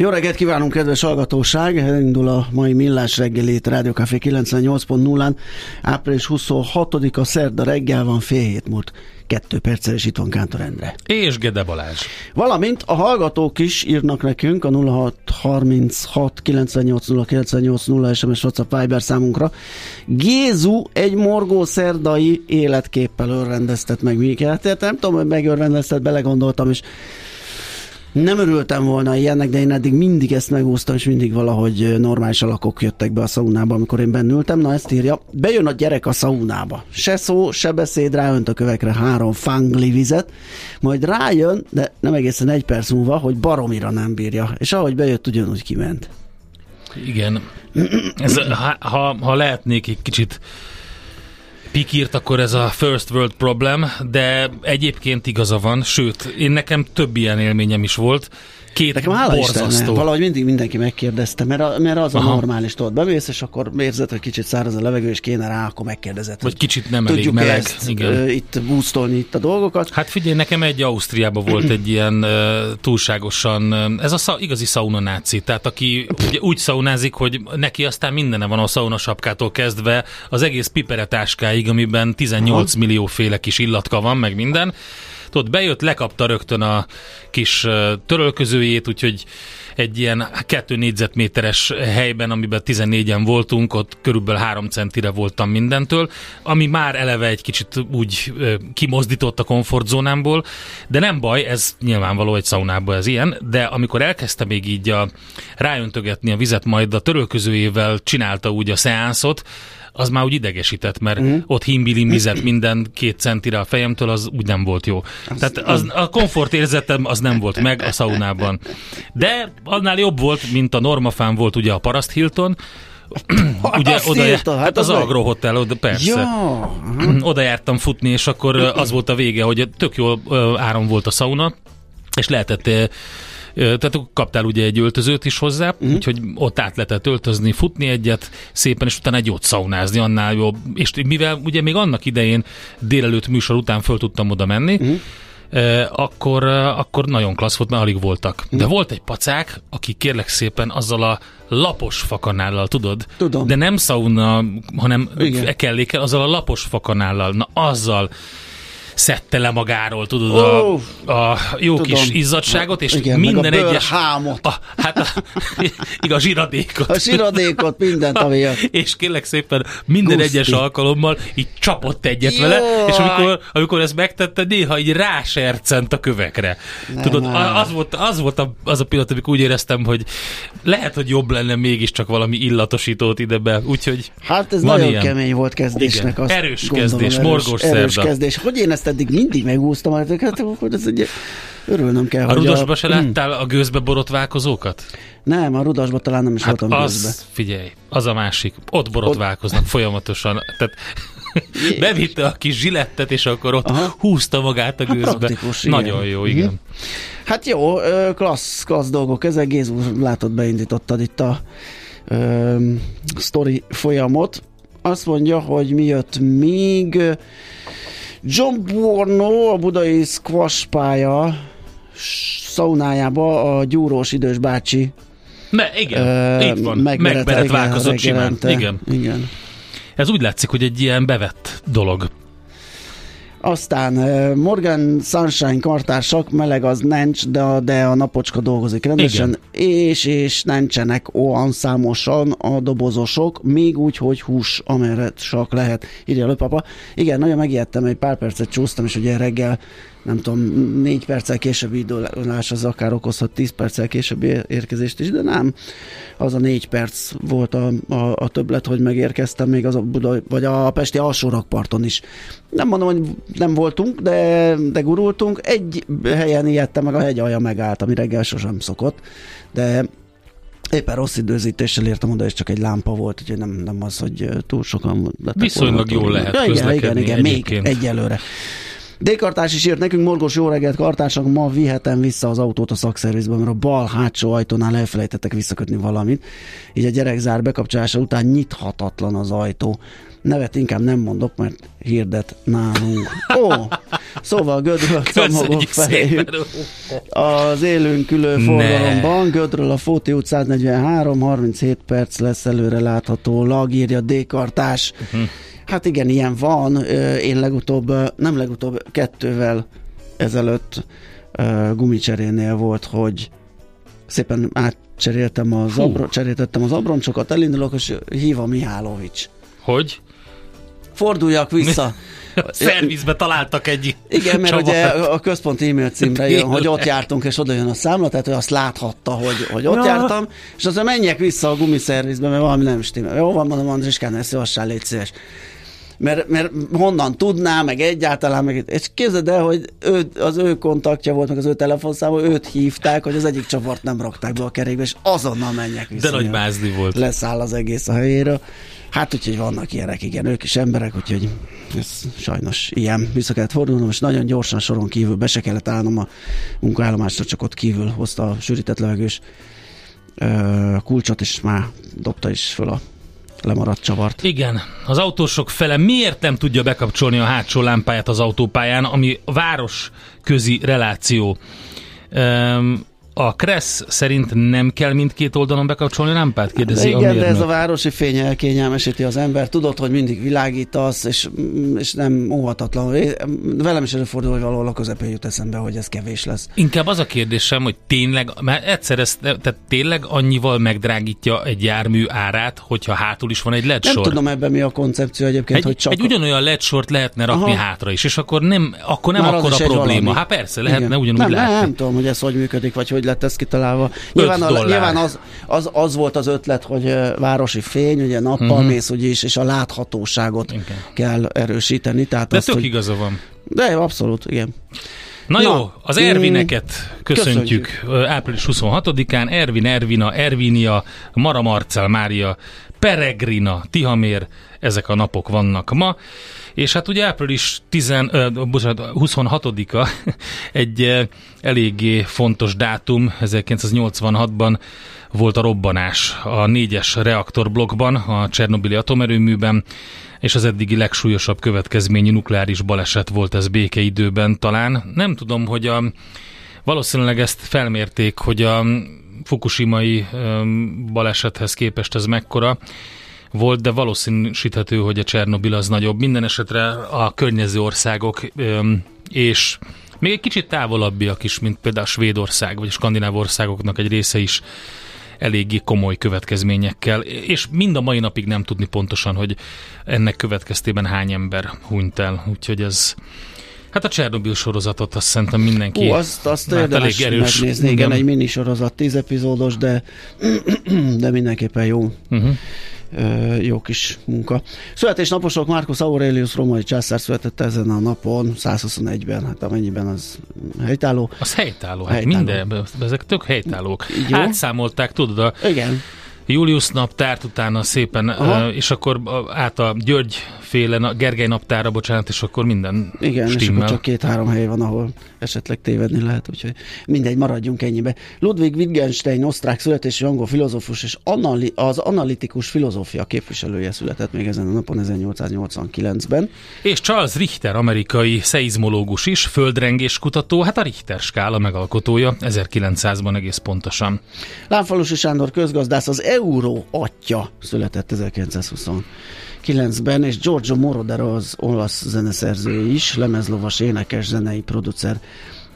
Jó reggelt kívánunk, kedves hallgatóság! Elindul a mai Millás reggelét Rádió Café 98.0-án. Április 26-a szerda reggel van fél hét múlt. Kettő perccel, és itt van Kántor Endre. És Gede Balázs. Valamint a hallgatók is írnak nekünk a 0636 98 98 0 SMS WhatsApp Viber számunkra. Gézu egy morgó szerdai életképpel örrendeztet meg minket. Hát nem tudom, hogy megörrendeztet, belegondoltam, és nem örültem volna ilyennek, de én eddig mindig ezt megúsztam, és mindig valahogy normális alakok jöttek be a szaunába, amikor én bennültem. Na ezt írja, bejön a gyerek a szaunába. Se szó, se beszéd, ráönt a kövekre három fangli vizet, majd rájön, de nem egészen egy perc múlva, hogy baromira nem bírja. És ahogy bejött, ugyanúgy kiment. Igen. Ez, ha, ha, ha lehetnék egy kicsit pikírt, akkor ez a first world problem, de egyébként igaza van, sőt, én nekem több ilyen élményem is volt, két Nekem hála borzasztó. Istennek, valahogy mindig mindenki megkérdezte, mert, a, mert az a Aha. normális, tudod, bemész, és akkor érzed, hogy kicsit száraz a levegő, és kéne rá, akkor megkérdezed. Vagy kicsit nem elég meleg. Ezt, Igen. Ö, itt boostolni itt a dolgokat. Hát figyelj, nekem egy Ausztriában volt egy ilyen uh, túlságosan, ez a szau, igazi szaunanáci, tehát aki ugye úgy szaunázik, hogy neki aztán mindene van a saunasapkától kezdve az egész piperetáskáig, amiben 18 Aha. millió féle kis illatka van, meg minden. Tudod, bejött, lekapta rögtön a kis törölközőjét, úgyhogy egy ilyen kettő négyzetméteres helyben, amiben 14-en voltunk, ott körülbelül három centire voltam mindentől, ami már eleve egy kicsit úgy kimozdított a komfortzónámból, de nem baj, ez nyilvánvaló egy szaunában ez ilyen, de amikor elkezdte még így a, ráöntögetni a vizet, majd a törölközőjével csinálta úgy a szeánszot, az már úgy idegesített, mert uh-huh. ott himbilimbizett minden két centire a fejemtől, az úgy nem volt jó. Az Tehát az, a komfortérzetem az nem volt meg a szaunában. De annál jobb volt, mint a Normafán volt ugye a Paraszt Hilton, ugye oda, írta, hát, hát az az meg- Agro Hotel, oda persze. Ja, Oda jártam futni, és akkor az volt a vége, hogy tök jól ö, áram volt a szauna, és lehetett tehát kaptál ugye egy öltözőt is hozzá, uh-huh. úgyhogy ott át lehetett öltözni, futni egyet szépen, és utána egy jót szaunázni, annál jobb. És mivel ugye még annak idején délelőtt műsor után föl tudtam oda menni, uh-huh. akkor, akkor nagyon klassz volt, mert alig voltak. De volt egy pacák, aki kérlek szépen azzal a lapos fakanállal, tudod? Tudom. De nem szauna, hanem Igen. kellékkel, azzal a lapos fakanállal, na azzal szedte le magáról, tudod, a, Ó, a jó tudom. kis izzadságot, és Igen, meg minden a egyes... bőrhámot. A, hát a, igen, a zsiradékot. A zsiradékot, mindent, ami a... És kérlek szépen minden Guszti. egyes alkalommal így csapott egyet Jaj. vele, és amikor, amikor ezt megtette, néha így rásercent a kövekre. Nem Tudod, a- az volt, az volt a, az a pillanat, amikor úgy éreztem, hogy lehet, hogy jobb lenne mégiscsak valami illatosítót ide be, úgyhogy Hát ez nagyon ilyen. kemény volt kezdésnek. Igen. Erős gondolom, kezdés, erős, morgós erős szerda. kezdés. Hogy én ezt eddig mindig megúsztam, hát akkor ez egy örülnöm kell. A rudasba a... se láttál a gőzbe borotválkozókat? Nem, a rudasba talán nem is hát voltam az, gőzbe. figyelj, az a másik. Ott borotválkoznak ott... folyamatosan. Tehát bevitte a kis zsilettet, és akkor ott Aha. húzta magát a hát gőzbe. Hát Nagyon jó, igen. Uh-huh. Hát jó, klassz, klassz dolgok ezek. Gézu, látod, beindítottad itt a ö, sztori folyamot. Azt mondja, hogy mi jött még. John Borno, a budai squash pálya szaunájába a gyúrós idős bácsi Ne, igen, uh, itt van, megberetválkozott simán. Igen. igen. Ez úgy látszik, hogy egy ilyen bevett dolog. Aztán Morgan Sunshine kartársak, meleg az nencs, de a, de a napocska dolgozik rendesen, Igen. és, és nencsenek olyan számosan a dobozosok, még úgy, hogy hús, amerre csak lehet, írja a papa. Igen, nagyon megijedtem, egy pár percet csúsztam, és ugye reggel nem tudom, négy perccel későbbi indulás az akár okozhat tíz perccel későbbi érkezést is, de nem. Az a négy perc volt a, a, a többlet, hogy megérkeztem még az a Buda, vagy a Pesti alsó rakparton is. Nem mondom, hogy nem voltunk, de, de gurultunk. Egy helyen ijedtem meg, a hegy alja megállt, ami reggel sosem szokott, de Éppen rossz időzítéssel értem oda, és csak egy lámpa volt, úgyhogy nem, nem az, hogy túl sokan Viszonylag jól lehet ja, igen, igen, igen, még egyelőre. D-kartás is írt nekünk, Morgos jó reggelt, kartásnak, ma vihetem vissza az autót a szakszervizben, mert a bal hátsó ajtónál elfelejtettek visszakötni valamit. Így a gyerek zár bekapcsolása után nyithatatlan az ajtó. Nevet inkább nem mondok, mert hirdet nálunk. Ó, szóval Gödről a csomagok fejük. Az élünk külön forgalomban, Gödről a Fóti út 143, 37 perc lesz előre látható, lag írja D-kartás. Uh-huh. Hát igen, ilyen van. Én legutóbb, nem legutóbb, kettővel ezelőtt gumicserénél volt, hogy szépen átcseréltem az, abro, cseréltettem az abroncsokat, elindulok, és hív a Mihálovics. Hogy? Forduljak vissza. A szervizbe találtak egy Igen, mert ugye a központi e-mail címre jön, hogy ott jártunk, és oda jön a számla, tehát ő azt láthatta, hogy, hogy ott ja. jártam, és aztán menjek vissza a gumiszervizbe, mert valami nem stimmel. Jó van, mondom, Andriskán, ezt szívassál, légy szíves mert, mert honnan tudná, meg egyáltalán, meg, és képzeld el, hogy ő, az ő kontaktja volt, meg az ő telefonszáma, őt hívták, hogy az egyik csavart nem rakták be a kerékbe, és azonnal menjek vissza. De nagy bázli volt. Leszáll az egész a helyéről. Hát úgyhogy vannak ilyenek, igen, ők is emberek, úgyhogy ez sajnos ilyen. Vissza kellett fordulnom, és nagyon gyorsan soron kívül be se kellett állnom a munkaállomásra, csak ott kívül hozta a sűrített levegős kulcsot, és már dobta is föl a lemaradt csavart. Igen, az autósok fele miért nem tudja bekapcsolni a hátsó lámpáját az autópályán, ami város közi reláció. Um, a Kressz szerint nem kell mindkét oldalon bekapcsolni a lámpát? Kérdezi de igen, a de ez a városi fény elkényelmesíti az ember. Tudod, hogy mindig világítasz, és, és nem óhatatlan. Velem is előfordul, hogy valahol a közepén jut eszembe, hogy ez kevés lesz. Inkább az a kérdésem, hogy tényleg, mert egyszer ez, tehát tényleg annyival megdrágítja egy jármű árát, hogyha hátul is van egy LED sor. Nem tudom ebben mi a koncepció egyébként, egy, hogy csak... Egy ugyanolyan LED sort lehetne rakni Aha. hátra is, és akkor nem, akkor nem akkor a probléma. Hát persze, lehetne igen. ugyanúgy nem, látni. Nem tudom, hogy ez hogy működik, vagy hogy lett ez kitalálva. Nyilván, a, nyilván az, az, az, volt az ötlet, hogy városi fény, ugye nappal uh-huh. mész úgyis, és a láthatóságot igen. kell erősíteni. Tehát De azt, tök hogy... igaza van. De abszolút, igen. Na, Na jó, az Ervineket köszöntjük, köszöntjük. április 26-án. Ervin, Ervina, Ervinia, Mara Marcel, Mária, Peregrina, Tihamér, ezek a napok vannak ma. És hát ugye április 10, ö, bocsánat, 26-a egy eléggé fontos dátum, 1986-ban volt a robbanás a négyes reaktorblokkban, a Csernobili atomerőműben, és az eddigi legsúlyosabb következményű nukleáris baleset volt ez békeidőben talán. Nem tudom, hogy a, valószínűleg ezt felmérték, hogy a fukushimai balesethez képest ez mekkora, volt, de valószínűsíthető, hogy a Csernobil az nagyobb. Minden esetre a környező országok és még egy kicsit távolabbiak is, mint például Svédország vagy a skandináv országoknak egy része is eléggé komoly következményekkel, és mind a mai napig nem tudni pontosan, hogy ennek következtében hány ember hunyt el, úgyhogy ez Hát a Csernobil sorozatot azt szerintem mindenki Ó, azt, azt érdemes elég erős. megnézni, igen, egy mini sorozat, tíz epizódos, de, de mindenképpen jó. Uh-huh. Jó kis munka. Születésnaposok Marcus Aurelius római császár született ezen a napon, 121-ben, hát amennyiben az helytálló. Az helytálló, hát Helytálló. minden, ezek tök helytállók. Jó. Átszámolták, tudod, a Igen, Julius naptárt utána szépen, Aha. és akkor át a György féle, Gergely naptára, bocsánat, és akkor minden igen, és stimmel. akkor csak két-három hely van, ahol esetleg tévedni lehet, úgyhogy mindegy, maradjunk ennyibe. Ludwig Wittgenstein, osztrák születésű angol filozófus és anali- az analitikus filozófia képviselője született még ezen a napon 1889-ben. És Charles Richter, amerikai szeizmológus is, földrengés kutató, hát a Richter skála megalkotója, 1900-ban egész pontosan. Lámfalusi Sándor közgazdász, az euró atya született 1929-ben, és Giorgio Moroder az olasz zeneszerző is, lemezlovas, énekes, zenei producer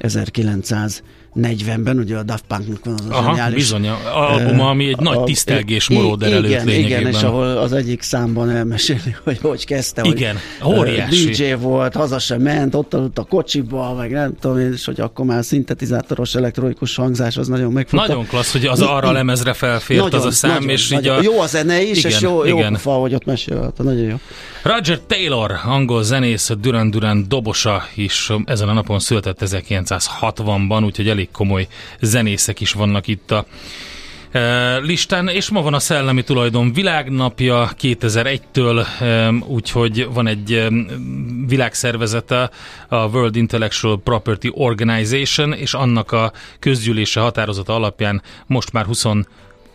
1940-ben, ugye a Daft Punknak van az a Aha, zseniális bizony, a albuma, ami egy nagy a- tisztelgés i- Moroder előtt igen, lényegében. Igen, és ahol az egyik számban elmeséli, hogy hogy kezdte, Igen, hogy óriási. DJ volt, haza sem ment, ott aludt a kocsiba, meg nem tudom én, és hogy akkor már szintetizátoros elektronikus hangzás, az nagyon megfogta. Nagyon klassz, hogy az arra lemezre felfért az a szám, nagyon, és nagyon. így a... Jó a zene is, Igen, és jó, jó igen. fa, hogy ott mesél, nagyon jó. Roger Taylor, angol zenész, a Duran Duran dobosa is ezen a napon született 1960-ban, úgyhogy elég komoly zenészek is vannak itt a e, listán, és ma van a Szellemi Tulajdon Világnapja 2001-től, e, úgyhogy van egy e, világszervezete, a World Intellectual Property Organization, és annak a közgyűlése határozata alapján most már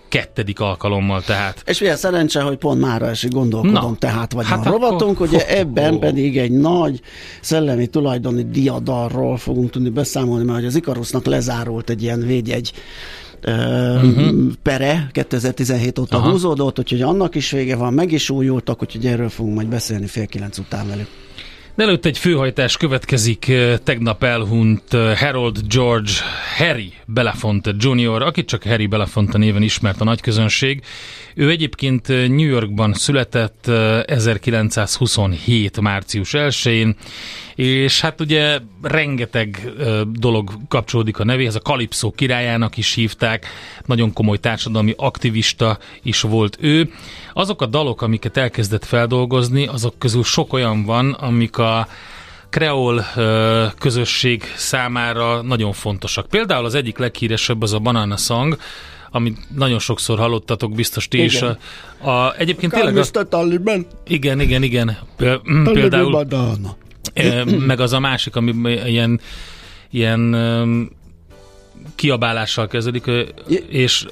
22. alkalommal tehát. És milyen szerencse, hogy pont mára esik gondolkodom, Na, tehát vagy hát a rovatunk, ugye Ho- ebben ho. pedig egy nagy szellemi tulajdoni diadalról fogunk tudni beszámolni, mert az Ikarusnak lezárult egy ilyen védjegy uh-huh. pere 2017 óta. Aha. húzódott, úgyhogy annak is vége van, meg is újultak, úgyhogy erről fogunk majd beszélni fél kilenc után velük. Előtt egy főhajtás következik, tegnap elhunyt Harold George Harry Belafonte Jr., akit csak Harry Belafonte néven ismert a nagy közönség. Ő egyébként New Yorkban született eh, 1927. március 1-én, és hát ugye rengeteg dolog kapcsolódik a nevéhez, a Kalipszó királyának is hívták, nagyon komoly társadalmi aktivista is volt ő. Azok a dalok, amiket elkezdett feldolgozni, azok közül sok olyan van, amik a kreol ö, közösség számára nagyon fontosak. Például az egyik leghíresebb az a Banana Song, amit nagyon sokszor hallottatok, biztos ti is. A, Igen. a, egyébként tényleg... A. Taliban, igen, igen, igen. Pé- Például meg az a másik, ami ilyen, ilyen kiabálással kezdődik, és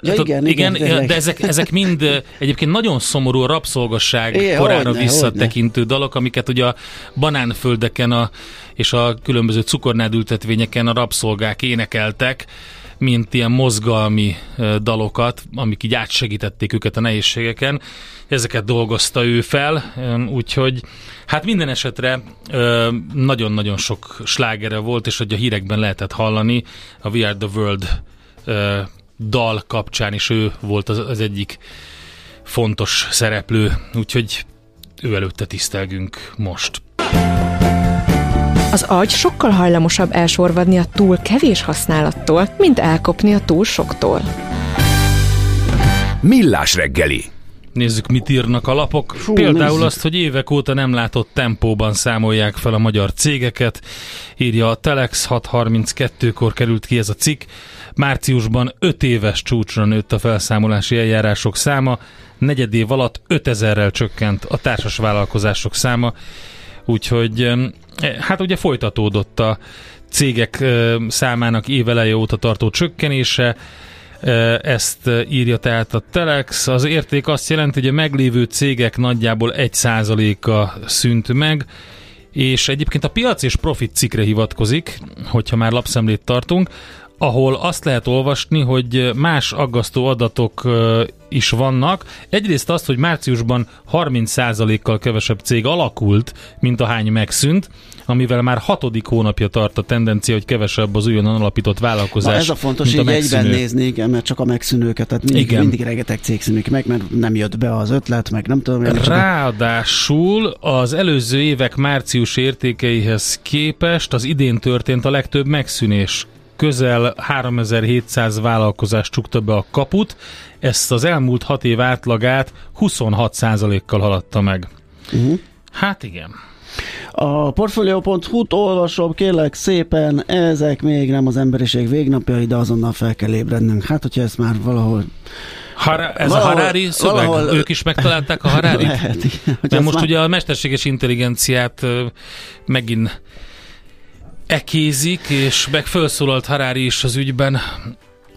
ja, tudod, igen, igen, igen, de ezek, ezek mind egyébként nagyon szomorú a rabszolgasság Igen, korára hogyne, visszatekintő dalok, amiket ugye a banánföldeken a, és a különböző cukornádültetvényeken a rabszolgák énekeltek, mint ilyen mozgalmi dalokat, amik így átsegítették őket a nehézségeken. Ezeket dolgozta ő fel, úgyhogy hát minden esetre nagyon-nagyon sok slágere volt, és hogy a hírekben lehetett hallani, a We Are The World dal kapcsán is ő volt az, egyik fontos szereplő, úgyhogy ő előtte tisztelgünk most. Az agy sokkal hajlamosabb elsorvadni a túl kevés használattól, mint elkopni a túl soktól. Millás reggeli. Nézzük, mit írnak a lapok. Fú, Például nézzük. azt, hogy évek óta nem látott tempóban számolják fel a magyar cégeket. Írja a Telex 632-kor került ki ez a cikk. Márciusban 5 éves csúcsra nőtt a felszámolási eljárások száma, negyed év alatt 5000-rel csökkent a társas vállalkozások száma, úgyhogy em, hát ugye folytatódott a cégek számának éveleje óta tartó csökkenése, ezt írja tehát a Telex. Az érték azt jelenti, hogy a meglévő cégek nagyjából 1%-a szűnt meg, és egyébként a piac és profit cikkre hivatkozik, hogyha már lapszemlét tartunk, ahol azt lehet olvasni, hogy más aggasztó adatok is vannak. Egyrészt azt, hogy márciusban 30%-kal kevesebb cég alakult, mint a hány megszűnt, amivel már hatodik hónapja tart a tendencia, hogy kevesebb az újonnan alapított vállalkozás, Na ez a fontos, mint a így egyben nézni, igen, mert csak a megszűnőket, tehát mindig, Igen. mindig rengeteg cég szűnik meg, mert nem jött be az ötlet, meg nem tudom, én, Ráadásul az előző évek március értékeihez képest az idén történt a legtöbb megszűnés közel 3700 vállalkozás csukta be a kaput, ezt az elmúlt 6 év átlagát 26%-kal haladta meg. Uh-huh. Hát igen. A Portfolio.hu-t olvasom, kérlek szépen, ezek még nem az emberiség végnapjai, de azonnal fel kell ébrednünk. Hát, hogyha ezt már valahol Hara, ez valahol, a Harari szöveg? Valahol, ők is megtalálták a Harari? Lehet, igen. Mert most már... ugye a mesterséges intelligenciát megint ekézik, és meg felszólalt Harari is az ügyben.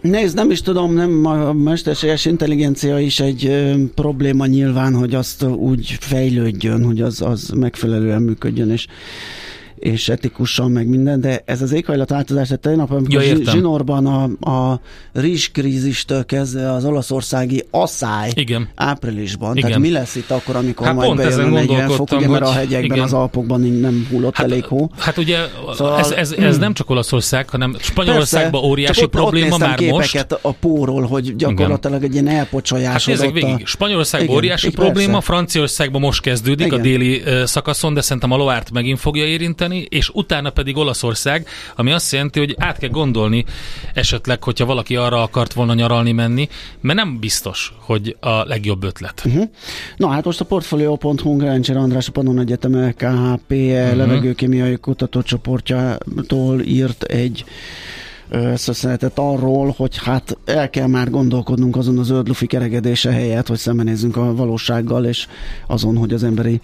Nézd, nem is tudom, nem a mesterséges intelligencia is egy ö, probléma nyilván, hogy azt úgy fejlődjön, hogy az, az megfelelően működjön, és és etikusan, meg minden, de ez az éghajlatváltozás, tehát tegnap, amikor ja, zsinórban a, a rizskrízistől kezdve az olaszországi asszály igen. áprilisban, igen. tehát mi lesz itt akkor, amikor hát majd bejön a 40 fok, ugye, mert a hegyekben, igen. az Alpokban nem hullott hát, elég hó. Hát ugye szóval, ez, ez, ez nem csak Olaszország, hanem Spanyolországban óriási csak probléma ott már képeket most. a póról, hogy gyakorlatilag igen. egy ilyen elpocsolyásodott. Hát végig. Spanyolországban igen, óriási igen, probléma, persze. Franciaországban most kezdődik igen. a déli szakaszon, de szerintem a Loárt megint fogja érinteni, és utána pedig Olaszország, ami azt jelenti, hogy át kell gondolni esetleg, hogyha valaki arra akart volna nyaralni menni, mert nem biztos, hogy a legjobb ötlet. Uh-huh. Na hát most a Portfolio.hu Gráncser András a Pannon Egyetem KHP uh-huh. Mhm. levegőkémiai kutatócsoportjától írt egy összeszedett arról, hogy hát el kell már gondolkodnunk azon a zöld lufi keregedése helyett, hogy szembenézzünk a valósággal, és azon, hogy az emberi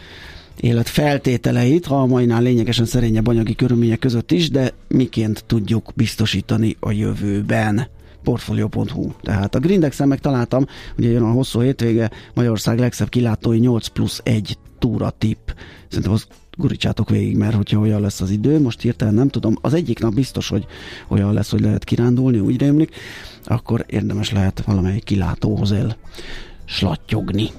élet feltételeit, ha a mainál lényegesen szerényebb anyagi körülmények között is, de miként tudjuk biztosítani a jövőben portfolio.hu. Tehát a Grindexen megtaláltam, ugye jön a hosszú hétvége, Magyarország legszebb kilátói 8 plusz 1 túra tip. Szerintem az gurítsátok végig, mert hogyha olyan lesz az idő, most hirtelen nem tudom, az egyik nap biztos, hogy olyan lesz, hogy lehet kirándulni, úgy rémlik, akkor érdemes lehet valamelyik kilátóhoz el slattyogni.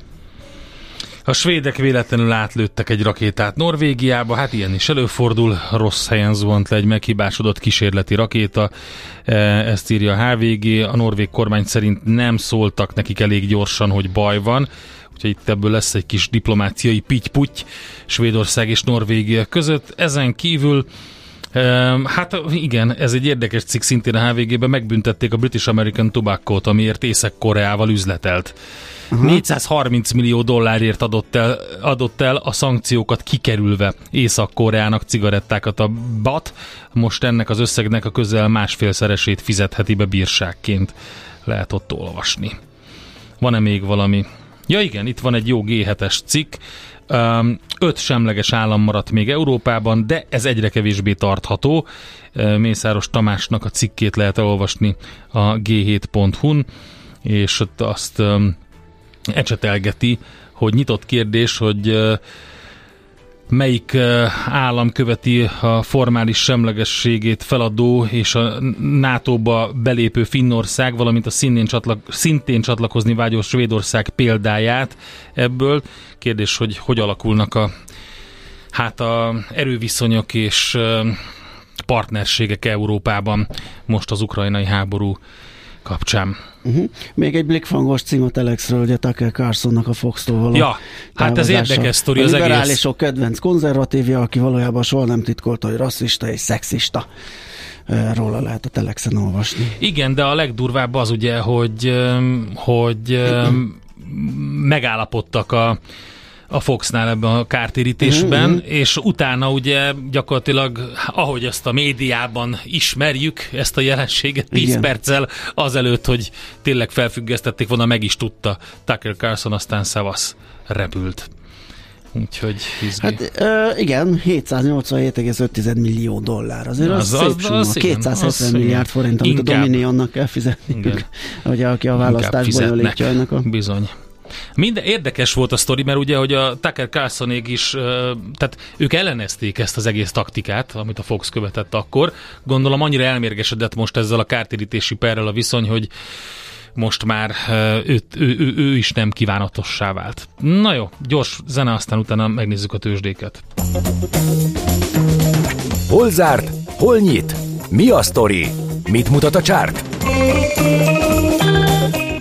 A svédek véletlenül átlőttek egy rakétát Norvégiába, hát ilyen is előfordul, rossz helyen zuhant le egy meghibásodott kísérleti rakéta, e, ezt írja a HVG, a norvég kormány szerint nem szóltak nekik elég gyorsan, hogy baj van, úgyhogy itt ebből lesz egy kis diplomáciai pitty Svédország és Norvégia között. Ezen kívül Hát igen, ez egy érdekes cikk. Szintén a HVG-ben, megbüntették a British American Tobacco-t, amiért Észak-Koreával üzletelt. Uh-huh. 430 millió dollárért adott el, adott el a szankciókat kikerülve Észak-Koreának cigarettákat a BAT, most ennek az összegnek a közel másfélszeresét fizetheti be bírságként. Lehet ott olvasni. Van-e még valami? Ja igen, itt van egy jó G7-es cikk, Öt semleges állam maradt még Európában, de ez egyre kevésbé tartható. Mészáros Tamásnak a cikkét lehet olvasni a g7.hu-n, és ott azt ecsetelgeti, hogy nyitott kérdés, hogy melyik állam követi a formális semlegességét feladó és a NATO-ba belépő Finnország, valamint a szintén, csatlak, szintén csatlakozni vágyó Svédország példáját ebből. Kérdés, hogy hogy alakulnak a, hát a erőviszonyok és partnerségek Európában most az ukrajnai háború kapcsán. Uh-huh. Még egy blikfangos cím a Telexről, ugye Tucker Carsonnak a Fox-tól való Ja, hát ez érdekes sztori az egész. A liberálisok kedvenc konzervatívja, aki valójában soha nem titkolta, hogy rasszista és szexista róla lehet a Telexen olvasni. Igen, de a legdurvább az ugye, hogy, hogy megállapodtak a a Foxnál ebben a kártérítésben, mm-hmm. és utána ugye gyakorlatilag, ahogy ezt a médiában ismerjük, ezt a jelenséget 10 Igen. perccel azelőtt, hogy tényleg felfüggesztették volna, meg is tudta Tucker Carlson, aztán szavasz repült. Úgyhogy izgi. Hát ö, igen, 787,5 millió dollár. Azért az, az, az, szép az, az 270 az, milliárd forint, amit a Dominionnak kell fizetni. Ugye, aki a választás bonyolítja ennek a... Bizony. Minden érdekes volt a sztori, mert ugye, hogy a Tucker Carlsonék is, tehát ők ellenezték ezt az egész taktikát, amit a Fox követett akkor. Gondolom annyira elmérgesedett most ezzel a kártérítési perrel a viszony, hogy most már ő, ő, ő, ő is nem kívánatossá vált. Na jó, gyors zene, aztán utána megnézzük a tőzsdéket. Hol zárt? Hol nyit? Mi a sztori? Mit mutat a csárt?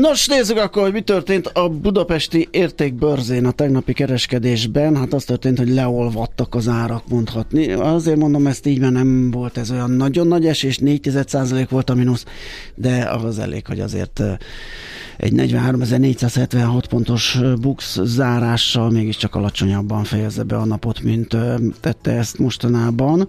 Nos, nézzük akkor, hogy mi történt a budapesti értékbörzén a tegnapi kereskedésben. Hát az történt, hogy leolvadtak az árak, mondhatni. Azért mondom ezt így, mert nem volt ez olyan nagyon nagy esés, 4 volt a mínusz, de az elég, hogy azért egy 43.476 pontos bux zárással mégiscsak alacsonyabban fejezze be a napot, mint tette ezt mostanában.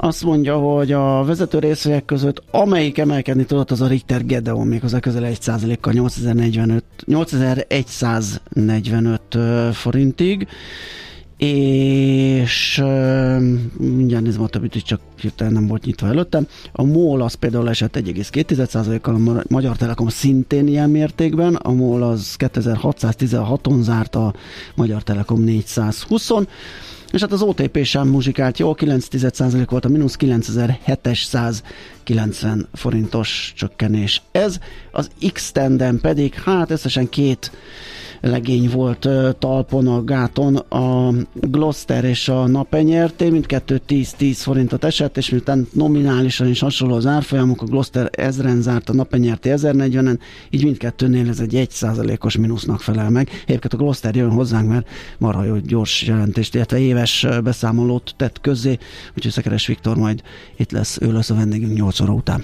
Azt mondja, hogy a vezető részvények között amelyik emelkedni tudott, az a Richter Gedeon, méghozzá közel 1%-kal 8045, 8145 forintig. És uh, mindjárt nézem a többit, is csak hirtelen nem volt nyitva előttem. A MOL az például esett 1,2%-kal, a Magyar Telekom szintén ilyen mértékben, a MOL az 2616-on zárt, a Magyar Telekom 420-on, és hát az OTP sem muzsikált jól, 9% volt a mínusz, 9790 forintos csökkenés. Ez az X-tenden pedig, hát összesen két legény volt talpon a gáton a Gloster és a Napenyerté, mindkettő 10-10 forintot esett, és miután nominálisan is hasonló az árfolyamok, a Gloster 1000-en zárt, a Napenyerté 1040-en, így mindkettőnél ez egy 1%-os mínusznak felel meg. Egyébként a Gloster jön hozzánk, mert marha jó gyors jelentést, illetve éves beszámolót tett közzé, úgyhogy Szekeres Viktor majd itt lesz, ő lesz a vendégünk 8 óra után.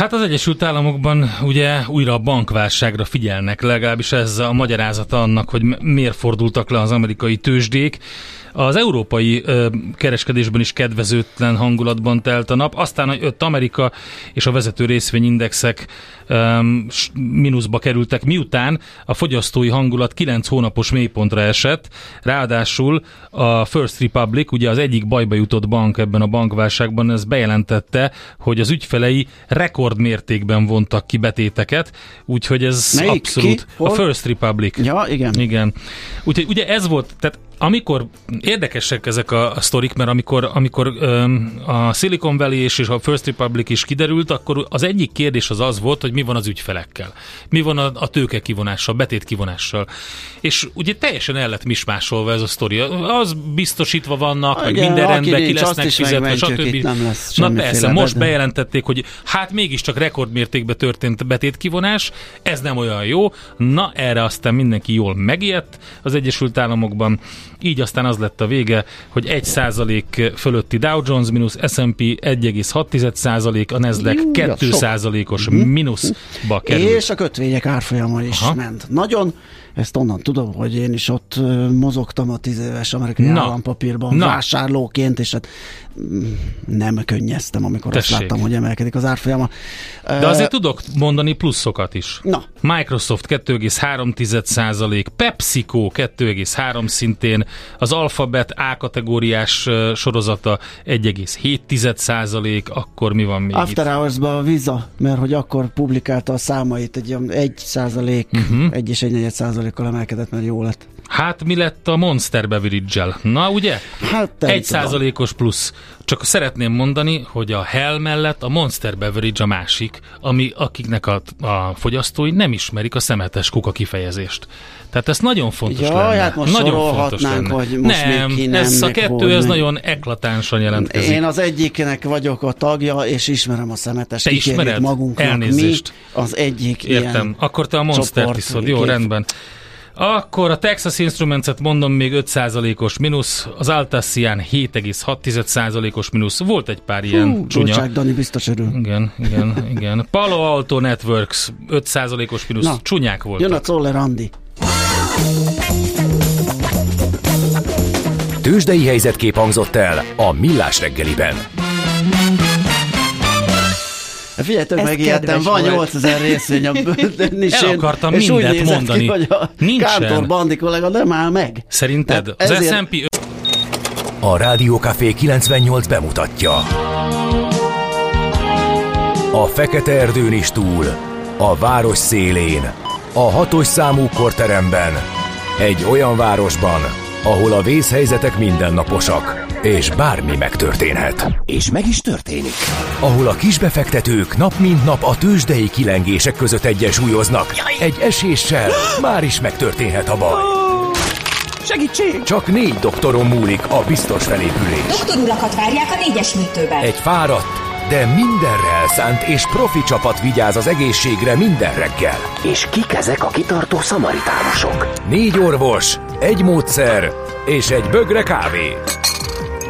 Hát az Egyesült Államokban ugye újra a bankválságra figyelnek, legalábbis ez a magyarázata annak, hogy miért fordultak le az amerikai tőzsdék. Az európai ö, kereskedésben is kedvezőtlen hangulatban telt a nap, aztán hogy öt Amerika és a vezető részvényindexek ö, mínuszba kerültek, miután a fogyasztói hangulat 9 hónapos mélypontra esett, ráadásul a First Republic, ugye az egyik bajba jutott bank ebben a bankválságban, ez bejelentette, hogy az ügyfelei rekordmértékben vontak ki betéteket, úgyhogy ez Melyik? abszolút Ki? Hol? a First Republic. Ja, igen. Igen. Úgyhogy ugye ez volt, tehát amikor érdekesek ezek a, a sztorik, mert amikor, amikor öm, a Silicon Valley és, és a First Republic is kiderült, akkor az egyik kérdés az az volt, hogy mi van az ügyfelekkel. Mi van a, a tőke kivonással, betét kivonással. És ugye teljesen el lett mismásolva ez a sztori. Az biztosítva vannak, meg Igen, minden rendben, ki lesznek fizetve, stb. lesz Na persze, most bedel. bejelentették, hogy hát mégiscsak rekordmértékben történt betétkivonás, ez nem olyan jó. Na, erre aztán mindenki jól megijedt az Egyesült Államokban. Így aztán az lett a vége, hogy 1% fölötti Dow Jones mínusz, S&P 1,6%, a Nasdaq Jú, ja, 2%-os mínuszba került. És a kötvények árfolyama is Aha. ment. Nagyon, ezt onnan tudom, hogy én is ott mozogtam a tíz éves amerikai Na. állampapírban Na. vásárlóként, és hát mm, nem könnyeztem, amikor Tessék. azt láttam, hogy emelkedik az árfolyama. De azért tudok mondani pluszokat is. Na. Microsoft 2,3%, PepsiCo 2,3 szintén, az Alphabet A kategóriás sorozata 1,7%, akkor mi van még After itt? Hours-ba a Visa, mert hogy akkor publikálta a számait, egy olyan 1 százalék, Mhm. uh-huh. 1 és 1 negyed százalékkal emelkedett, mert jó lett. Hát mi lett a Monster beverage Na ugye? Hát Egy százalékos plusz. Csak szeretném mondani, hogy a Hell mellett a Monster Beverage a másik, ami akiknek a, a fogyasztói nem ismerik a szemetes kuka kifejezést. Tehát ez nagyon fontos Jaj, lenne. hát most nagyon sorolhatnánk, hogy most nem, még ki nem, ez a kettő, ez nagyon eklatánsan jelentkezik. Én az egyiknek vagyok a tagja, és ismerem a szemetes. Te ismered? magunknak Elnézést. Mi az egyik Értem. ilyen Akkor te a Monster iszod. Jó, rendben. Akkor a Texas Instruments-et mondom még 5%-os mínusz, az Altacian 7,6%-os mínusz. Volt egy pár ilyen Hú, csúnya. Dolcsák Dani biztos örül. Igen, igen, igen. Palo Alto Networks 5%-os mínusz. Na, Csúnyák voltak. Jön a Czoller Andi. Tőzsdei helyzetkép hangzott el a Millás reggeliben. Figyelj, Ez megijedtem, van volt. 8000 részvény a bőtön El akartam és úgy mindent nézett mondani. Ki, hogy a Nincsen. Kántor Bandi kollega nem áll meg. Szerinted? Tehát Az ezért- S&P A Rádiókafé 98 bemutatja. A Fekete Erdőn is túl, a város szélén, a hatos számú korteremben, egy olyan városban, ahol a vészhelyzetek mindennaposak, és bármi megtörténhet. És meg is történik. Ahol a kisbefektetők nap mint nap a tőzsdei kilengések között egyensúlyoznak, egy eséssel már is megtörténhet a baj. Segítség! Csak négy doktoron múlik a biztos felépülés. Doktor urakat várják a négyes műtőben. Egy fáradt, de mindenre elszánt és profi csapat vigyáz az egészségre minden reggel. És kik ezek a kitartó szamaritánusok? Négy orvos, egy módszer és egy bögre kávé.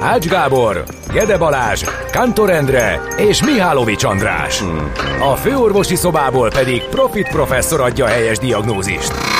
Ács Gábor, Gede Balázs, Kantor Endre és Mihálovics András. A főorvosi szobából pedig Profit professzor adja helyes diagnózist.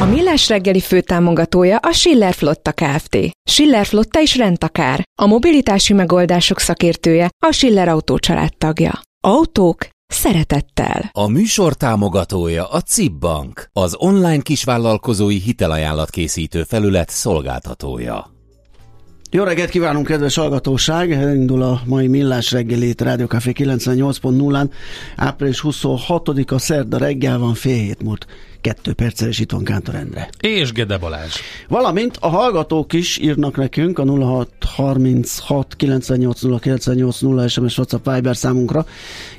A Millás reggeli főtámogatója a Schiller Flotta Kft. Schiller Flotta is rendtakár. A mobilitási megoldások szakértője a Schiller Autó tagja. Autók szeretettel. A műsor támogatója a CIP Bank, az online kisvállalkozói hitelajánlat készítő felület szolgáltatója. Jó reggelt kívánunk, kedves hallgatóság! Elindul a mai Millás reggelét Rádió Café 98.0-án. Április 26-a szerda reggel van, fél hét múlt. Kettő perccel, és itt van Kántor Endre. És Gede Balázs. Valamint a hallgatók is írnak nekünk a 0636 98 098 0 SMS WhatsApp Viber számunkra.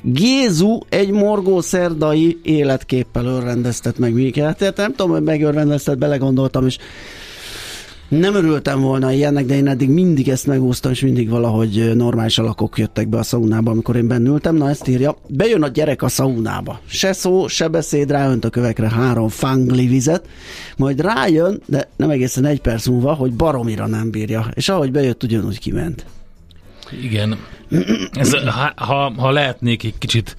Gézu egy morgó szerdai életképpel örrendeztet meg minket. Hát nem tudom, hogy megörrendeztet, belegondoltam, és nem örültem volna ilyennek, de én eddig mindig ezt megúsztam, és mindig valahogy normális alakok jöttek be a szaunába, amikor én bennültem. Na ezt írja. Bejön a gyerek a szaunába. Se szó, se beszéd, ráönt a kövekre három fangli vizet, majd rájön, de nem egészen egy perc múlva, hogy baromira nem bírja. És ahogy bejött, ugyanúgy kiment. Igen. Ez, ha, ha, ha lehetnék egy kicsit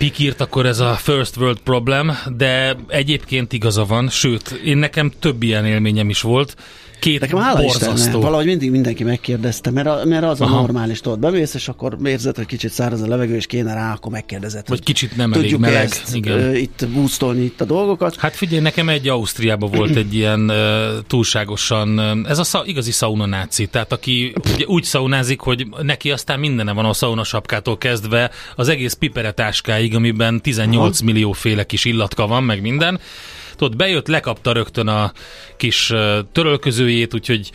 pikírt, akkor ez a first world problem, de egyébként igaza van, sőt, én nekem több ilyen élményem is volt. Két Nekem hála borzasztó. Istennek, valahogy mindig mindenki megkérdezte, mert, a, mert az a Aha. normális, tudod, bemész, és akkor érzed, hogy kicsit száraz a levegő, és kéne rá, akkor megkérdezed. Vagy kicsit nem elég meleg. Ezt, Igen. ö, itt boostolni itt a dolgokat. Hát figyelj, nekem egy Ausztriában volt egy ilyen uh, túlságosan, ez a szau, igazi szaunanáci, tehát aki ugye úgy szaunázik, hogy neki aztán mindene van a saunasapkától kezdve az egész piperetáskáig, amiben 18 Aha. millió féle kis illatka van, meg minden. Tudod, bejött, lekapta rögtön a kis törölközőjét, úgyhogy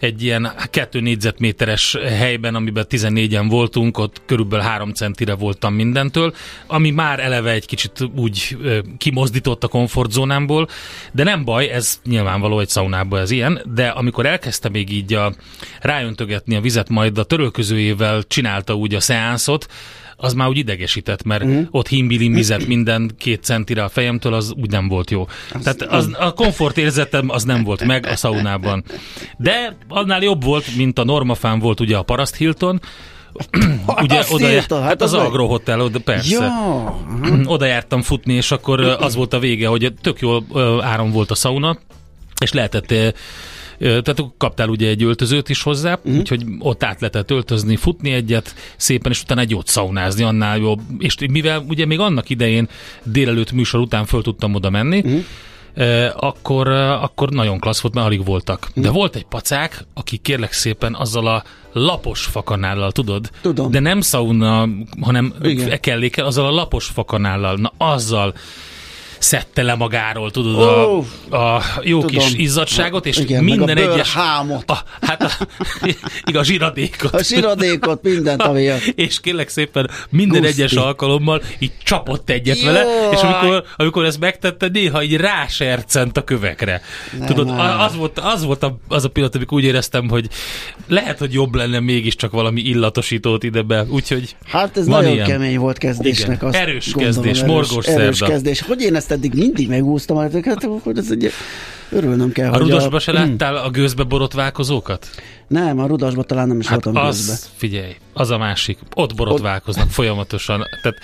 egy ilyen kettő négyzetméteres helyben, amiben 14-en voltunk, ott körülbelül 3 centire voltam mindentől, ami már eleve egy kicsit úgy kimozdított a komfortzónámból, de nem baj, ez nyilvánvaló egy szaunában ez ilyen, de amikor elkezdte még így a, ráöntögetni a vizet, majd a törölközőjével csinálta úgy a szeánszot, az már úgy idegesített, mert uh-huh. ott himbilimbizett minden két centire a fejemtől, az úgy nem volt jó. Az Tehát az, a komfortérzetem az nem volt meg a szaunában. De annál jobb volt, mint a Normafán volt ugye a Paraszt Hilton, ugye Azt oda, írta, hát, hát az az meg- Agro Hotel, oda persze. Ja, Oda jártam futni, és akkor az volt a vége, hogy tök jól ö, áram volt a sauna, és lehetett tehát kaptál ugye egy öltözőt is hozzá, uh-huh. úgyhogy ott át lehetett öltözni, futni egyet szépen, és utána egy jót szaunázni, annál jobb. És mivel ugye még annak idején délelőtt műsor után föl tudtam oda menni, uh-huh. akkor, akkor nagyon klassz volt, mert alig voltak. Mhm. De volt egy pacák, aki kérlek szépen azzal a lapos fakanállal, tudod? Tudom. De nem szauna, hanem Igen. kellékkel, azzal a lapos fakanállal, na azzal szedte le magáról, tudod, Ó, a, a jó tudom. kis izzadságot, és Igen, minden meg a egyes... bőrhámot. A, hát a, igaz, zsiradékot. A siradékot, mindent, ami. És kérlek szépen minden Guszti. egyes alkalommal így csapott egyet Jaj. vele, és amikor, amikor ezt megtette, néha így rásercent a kövekre. Nem Tudod, a- az volt, az, volt a, az a pillanat, amikor úgy éreztem, hogy lehet, hogy jobb lenne mégiscsak valami illatosítót ide be, úgyhogy Hát ez nagyon ilyen. kemény volt kezdésnek. Igen. Erős gondolom, kezdés, erős, morgos erős szerda. kezdés. Hogy én ezt eddig mindig megúsztam, hát hát akkor ez egy örülnöm kell. a hogy rudosba se láttál a gőzbe borotválkozókat? Nem, a rudasba talán nem is Hát voltam az, közben. figyelj, az a másik. Ott borotválkoznak folyamatosan. Tehát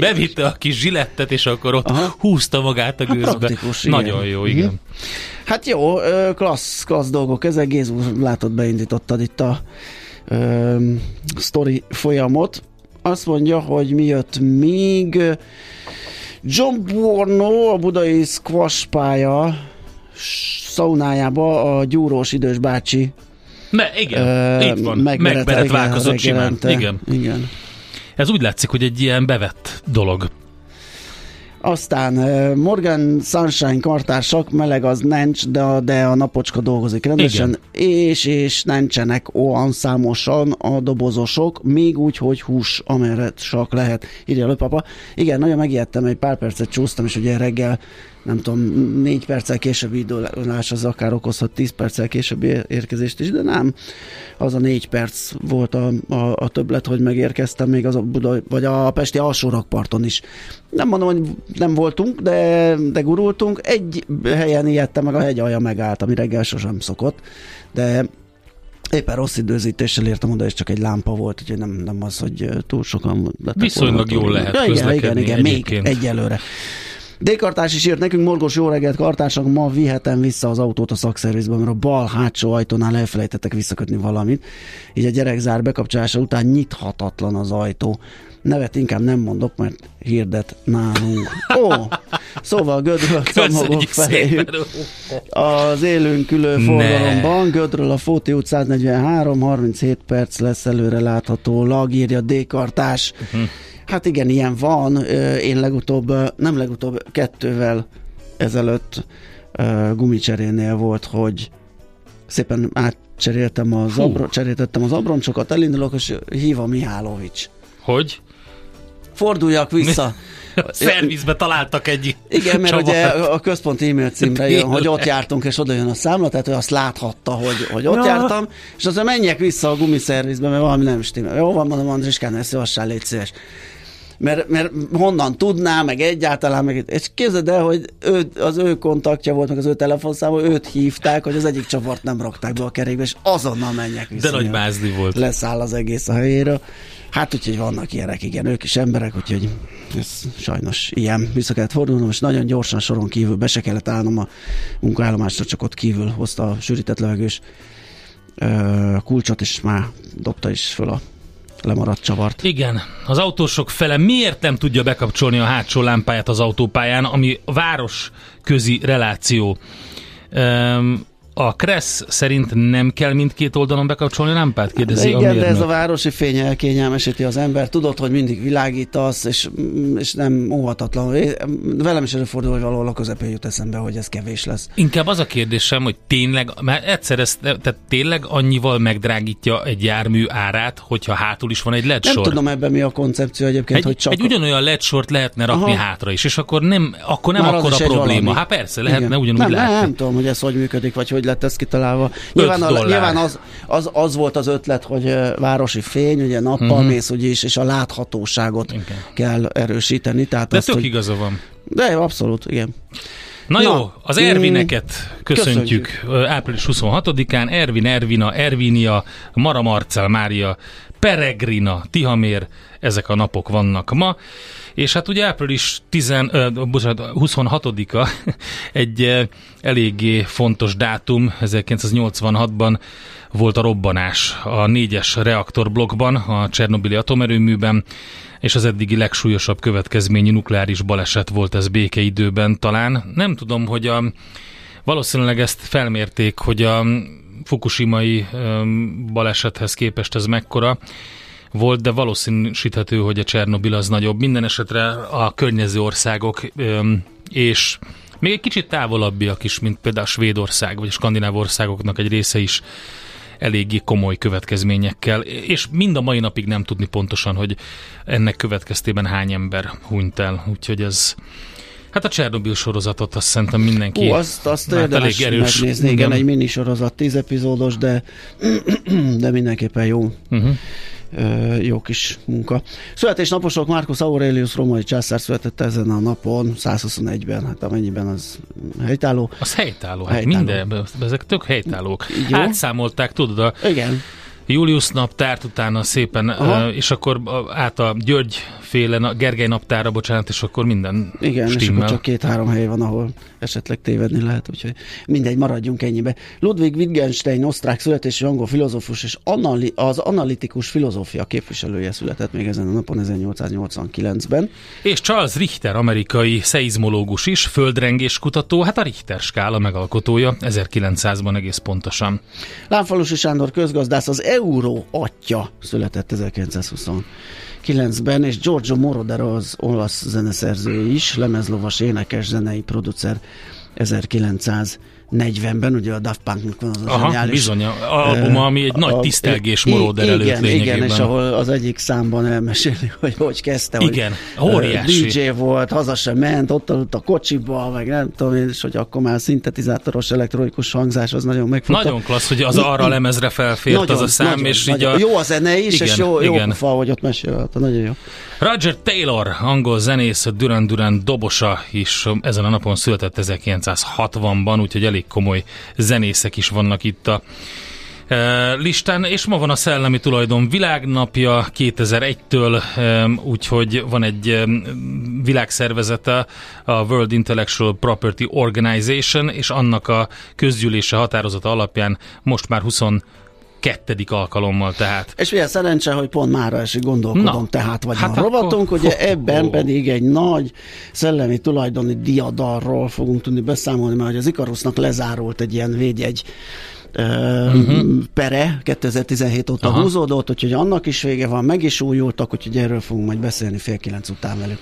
Bevitte a kis zsilettet, és akkor ott Aha. húzta magát a Hát gőzbe. igen. Nagyon jó, Mhm. igen. Hát jó, klassz, klassz dolgok ezek. Gézu, látod, beindítottad itt a ö, sztori folyamot. Azt mondja, hogy mi jött még. John Borno, a budai squash pálya szaunájába a gyúrós idős bácsi Ne, igen, ö, itt van. megberete- Megberet igen, válkozott simán. Igen. igen. Ez úgy látszik, hogy egy ilyen bevett dolog. Aztán Morgan Sunshine kartársak, meleg az nincs, de a, de a napocska dolgozik rendesen, és, és nincsenek olyan számosan a dobozosok, még úgy, hogy hús, amerre csak lehet, írja a papa. Igen, nagyon megijedtem, egy pár percet csúsztam, és ugye reggel nem tudom, négy perccel későbbi indulás az akár okozhat tíz perccel későbbi érkezést is, de nem. Az a négy perc volt a, a, a többlet, hogy megérkeztem még az a Buda, vagy a Pesti alsó rakparton is. Nem mondom, hogy nem voltunk, de, de gurultunk. Egy helyen ijedtem, meg a hegy alja megállt, ami reggel sosem szokott, de éppen rossz időzítéssel értem oda, és csak egy lámpa volt, úgyhogy nem, nem az, hogy túl sokan lettek Viszonylag volna. jól lehet ja, igen, igen, igen, még egyébként. D-kartás is írt nekünk, Morgos jó reggelt, kartársak, ma vihetem vissza az autót a szakszervizbe, mert a bal hátsó ajtónál elfelejtettek visszakötni valamit. Így a gyerekzár bekapcsolása után nyithatatlan az ajtó. Nevet inkább nem mondok, mert hirdet nálunk. Ó, szóval Gödről Köszönjük feléjük. Az élünk ülő Ne. forgalomban, Gödről a Fóti út 143, 37 perc lesz előre látható, írja D-kartás. Uh-huh. Hát igen, ilyen van. Én legutóbb, nem legutóbb, kettővel ezelőtt gumicserénél volt, hogy szépen átcseréltem az, abro, cseréltettem az abroncsokat, elindulok, és hív a Mihálovics. Hogy? Forduljak vissza. A szervizbe találtak egy Igen, mert csavart. ugye a központi e-mail címre jön, hogy ott jártunk, és oda jön a számla, tehát ő azt láthatta, hogy, hogy ott Ja. jártam, és aztán menjek vissza a gumiszervizbe, mert valami nem stimmel. Jó van, mondom, Andriskán, ezt szívassál, légy szíves. Mert, mert honnan tudná, meg egyáltalán, meg, és képzeld el, hogy ő, az ő kontaktja volt, meg az ő telefonszáma, őt hívták, hogy az egyik csavart nem rakták be a kerékbe, és azonnal menjek vissza. De nagy mázli volt. leszáll az egész a helyéről. Hát úgyhogy vannak ilyenek, igen, ők is emberek, úgyhogy ez sajnos ilyen. Vissza kellett fordulnom, és nagyon gyorsan soron kívül be se kellett állnom a munkaállomásra, csak ott kívül hozta a sűrített levegős kulcsot, és már dobta is föl a lemaradt csavart. Igen, az autósok fele miért nem tudja bekapcsolni a hátsó lámpáját az autópályán, ami város közi reláció. Um, a Kressz szerint nem kell mindkét oldalon bekapcsolni a lámpát? Kérdezi De a igen, de ez a városi fény elkényelmesíti az ember. Tudod, hogy mindig világítasz, és, és nem óhatatlan. Velem is előfordul, hogy valahol a közepén jut eszembe, hogy ez kevés lesz. Inkább az a kérdésem, hogy tényleg, mert egyszer ezt, tehát tényleg annyival megdrágítja egy jármű árát, hogyha hátul is van egy LED Nem sor. tudom ebben mi a koncepció egyébként, Egy, hogy csak egy ugyanolyan LED sort lehetne rakni Aha. hátra is, és akkor nem, akkor nem Már akkor a probléma. Hát persze, lehetne Igen. ugyanúgy nem, látni. Nem tudom, hogy ez hogy működik, vagy hogy lett ez kitalálva. Nyilván, a, nyilván az, az, az, volt az ötlet, hogy városi fény, ugye nappal uh-huh. mész úgyis, és a láthatóságot Igen. kell erősíteni. Tehát De azt, tök hogy, igaza van. de abszolút, igen. Na, Na, jó, az Ervineket köszöntjük, köszöntjük. Április 26-án. Ervin, Ervina, Ervinia, Mara Marcel, Mária, Peregrina, Tihamér, ezek a napok vannak ma. És hát ugye április 10, ö, bocsánat, 26-a egy eléggé fontos dátum, 1986-ban volt a robbanás a négyes reaktorblokkban, a Csernobili atomerőműben, és az eddigi legsúlyosabb következményű nukleáris baleset volt ez békeidőben talán. Nem tudom, hogy a, valószínűleg ezt felmérték, hogy a fukushimai balesethez képest ez mekkora volt, de valószínűsíthető, hogy a Csernobil az nagyobb. Minden esetre a környező országok és még egy kicsit távolabbiak is, mint például Svédország, vagy a skandináv országoknak egy része is eléggé komoly következményekkel, és mind a mai napig nem tudni pontosan, hogy ennek következtében hány ember hunyt el, úgyhogy ez Hát a Csernobil sorozatot azt szerintem mindenki Ú, azt, azt hát érdemes elég erős. megnézni. Igen, egy minisorozat, tíz epizódos, de, de mindenképpen jó. Uh-huh. Jó kis munka. Születésnaposok Marcus Aurelius római császár született ezen a napon, 121-ben, hát amennyiben az helytálló. Az helytálló, hát Helytálló. minden, ezek tök helytállók. Jó. Átszámolták, tudod, a Igen, Julius naptárt, utána szépen, Aha. és akkor át a György féle, a Gergely naptára, bocsánat, és akkor minden Igen, és stimmel. akkor csak két-három hely van, ahol esetleg tévedni lehet, úgyhogy mindegy, maradjunk ennyibe. Ludwig Wittgenstein, osztrák születésű angol filozófus és anali- az analitikus filozófia képviselője született még ezen a napon 1889-ben. És Charles Richter, amerikai szeizmológus is, földrengés kutató, hát a Richter skála megalkotója, 1900-ban egész pontosan. Lámfalusi Sándor közgazdász, az euró atya született 1929-ben, és Giorgio Moroder az olasz zeneszerző is, lemezlovas, énekes, zenei producer 1940-ben, ugye a Daft Punknak van az a Aha, zseniális, bizony, a albuma, ami egy nagy a- tisztelgés i- Moroder előtt igen, lényegében. Igen, és ahol az egyik számban elmeséli, hogy hogy kezdte, Igen, hogy óriási. DJ volt, haza sem ment, ott aludt a kocsiba, meg nem tudom én, és hogy akkor már szintetizátoros elektronikus hangzás, az nagyon megfogta. Nagyon klassz, hogy az arra lemezre felfért az a szám, és így a... Jó a zene is, Igen, és jó, jó igen. fa, hogy ott mesél, hát nagyon jó. Roger Taylor, angol zenész, Duran Duran dobosa is ezen a napon született 1960-ban, úgyhogy elég komoly zenészek is vannak itt a e, listán, és ma van a Szellemi Tulajdon világnapja 2001-től, e, úgyhogy van egy e, világszervezete, a World Intellectual Property Organization, és annak a közgyűlése határozata alapján most már 22. alkalommal tehát. És milyen szerencse, hogy pont mára esik gondolkodom, Na, tehát vagy hát a rovatunk, ugye ebben Ó. pedig egy nagy szellemi tulajdoni diadalról fogunk tudni beszámolni, mert hogy az Ikarusznak lezárult egy ilyen védjegy uh-huh. pere 2017 óta. Aha. húzódott, úgyhogy annak is vége van, meg is újultak, úgyhogy erről fogunk majd beszélni fél kilenc után velük.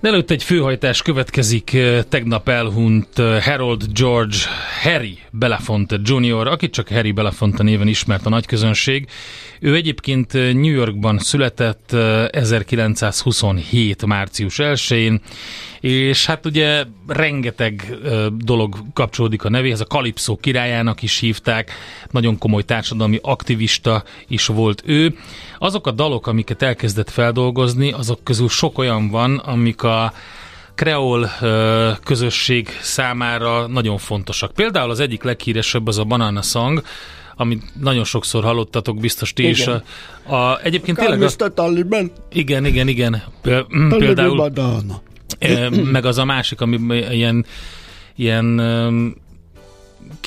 De előtt egy főhajtás következik tegnap elhunyt Harold George Harry Belafonte Jr., akit csak Harry Belafonte néven ismert a nagy közönség. Ő egyébként New Yorkban született eh, 1927. március 1-én, és hát ugye rengeteg dolog kapcsolódik a nevéhez, a Kalipszó királyának is hívták, nagyon komoly társadalmi aktivista is volt ő. Azok a dalok, amiket elkezdett feldolgozni, azok közül sok olyan van, amik a kreol ö, közösség számára nagyon fontosak. Például az egyik leghíresebb az a Banana Song, amit nagyon sokszor hallottatok, biztos ti is. A, Igen. a, egyébként tényleg... A. Taliban, igen, igen, igen. Mm, Például meg az a másik, ami ilyen, ilyen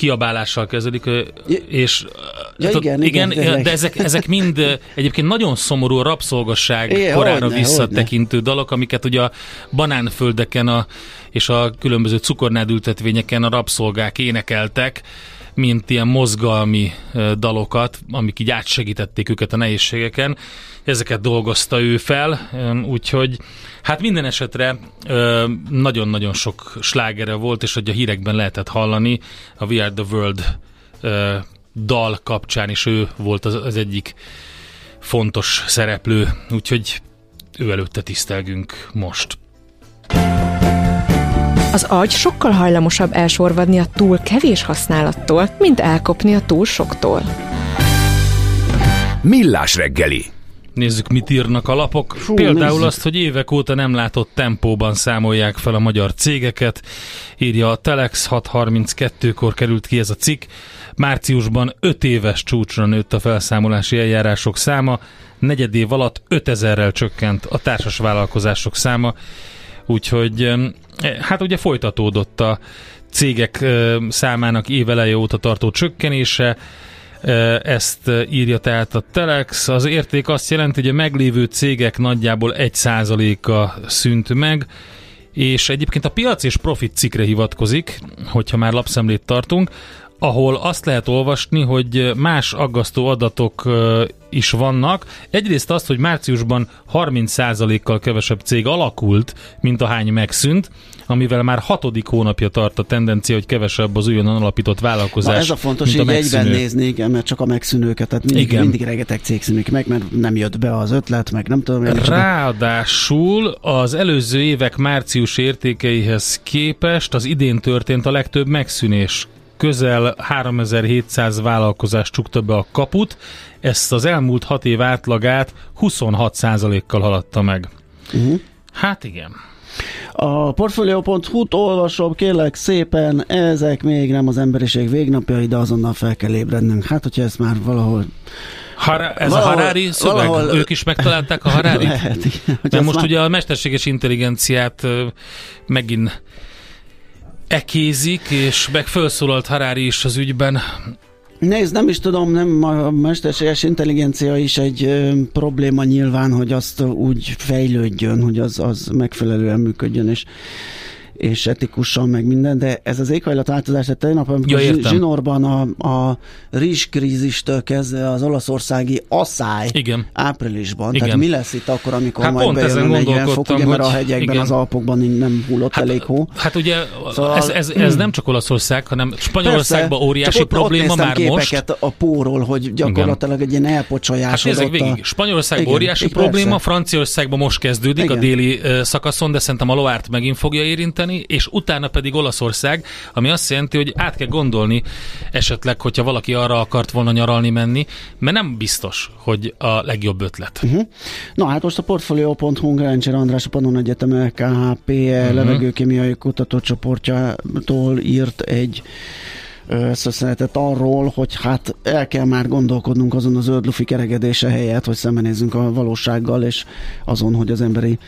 kiabálással kezdődik, és Ja, tudod, igen, igen, igen, de ezek, ezek mind egyébként nagyon szomorú a rabszolgasság Igen, korára hogyne, visszatekintő dalok, amiket ugye a banánföldeken a, és a különböző cukornádültetvényeken a rabszolgák énekeltek, mint ilyen mozgalmi dalokat, amik így átsegítették őket a nehézségeken. Ezeket dolgozta ő fel, úgyhogy hát minden esetre nagyon-nagyon sok slágere volt, és hogy a hírekben lehetett hallani a We Are The World dal kapcsán is ő volt az, egyik fontos szereplő, úgyhogy ő előtte tisztelgünk most. Az agy sokkal hajlamosabb elsorvadni a túl kevés használattól, mint elkopni a túl soktól. Millás reggeli. Nézzük, mit írnak a lapok. Fú, Például nézzük. azt, hogy évek óta nem látott tempóban számolják fel a magyar cégeket. Írja a Telex 632-kor került ki ez a cikk. Márciusban 5 éves csúcsra nőtt a felszámolási eljárások száma, negyed év alatt 5000-rel csökkent a társas vállalkozások száma, úgyhogy em, hát ugye folytatódott a cégek számának éveleje óta tartó csökkenése, ezt írja tehát a Telex. Az érték azt jelenti, hogy a meglévő cégek nagyjából 1%-a szűnt meg, és egyébként a piac és profit cikkre hivatkozik, hogyha már lapszemlét tartunk, ahol azt lehet olvasni, hogy más aggasztó adatok is vannak. Egyrészt azt, hogy márciusban 30%-kal kevesebb cég alakult, mint a hány megszűnt, amivel már hatodik hónapja tart a tendencia, hogy kevesebb az újonnan alapított vállalkozás, Na ez a fontos, mint a így egyben nézni, igen, mert csak a megszűnőket, tehát mindig, Igen. mindig rengeteg cég szűnik meg, mert nem jött be az ötlet, meg nem tudom, én. Ráadásul az előző évek március értékeihez képest az idén történt a legtöbb megszűnés. Közel 3700 vállalkozás csukta be a kaput, ezt az elmúlt hat év átlagát 26%-kal haladta meg. Uh-huh. Hát igen. A Portfolio.hu-t olvasom, kérlek szépen, ezek még nem az emberiség végnapjai, de azonnal fel kell ébrednünk. Hát, hogyha ezt már valahol Hara, ez Valahol- a Harari szöveg? valahol- Ők is megtalálták a Harari? Lehet, igen. Mert most már- ugye a mesterséges intelligenciát megint ekézik, és meg felszólalt Harari is az ügyben. Nézd, nem is tudom, nem a mesterséges intelligencia is egy ö, probléma nyilván, hogy azt úgy fejlődjön, hogy az, az megfelelően működjön, és és etikusan, meg minden, de ez az éghajlatváltozás, tehát tegnap, amikor Ja, értem. zsinórban a, a rizskrízistől kezdve az olaszországi asszály Igen. áprilisban, Igen. tehát mi lesz itt akkor, amikor Hát majd bejön a ezen 40 fok, ugye, mert a hegyekben, igen. az Alpokban nem hullott Hát, elég hó. hát ugye Szóval- ez, ez, ez nem csak Olaszország, hanem Spanyolországban Persze, óriási ott, probléma ott már most. képeket a póról, hogy gyakorlatilag egy ilyen Hát elpocsolyásodott a... végig. Spanyolországban Igen, óriási probléma. Franciaországban most kezdődik Igen. a déli szakaszon, de szerintem a Loárt megint fogja érinteni, és utána pedig Olaszország, ami azt jelenti, hogy át kell gondolni esetleg, hogyha valaki arra akart volna nyaralni menni, mert nem biztos, hogy a legjobb ötlet. Uh-huh. Na hát most a Portfolio.hu Gerencsér András a Pannon Egyetem LKHP uh-huh. levegőkémiai kutatócsoportjától írt egy ö, szösszenetet arról, hogy hát el kell már gondolkodnunk azon a zöld lufi keregedése helyett, hogy szembenézzünk a valósággal, és azon, hogy az emberi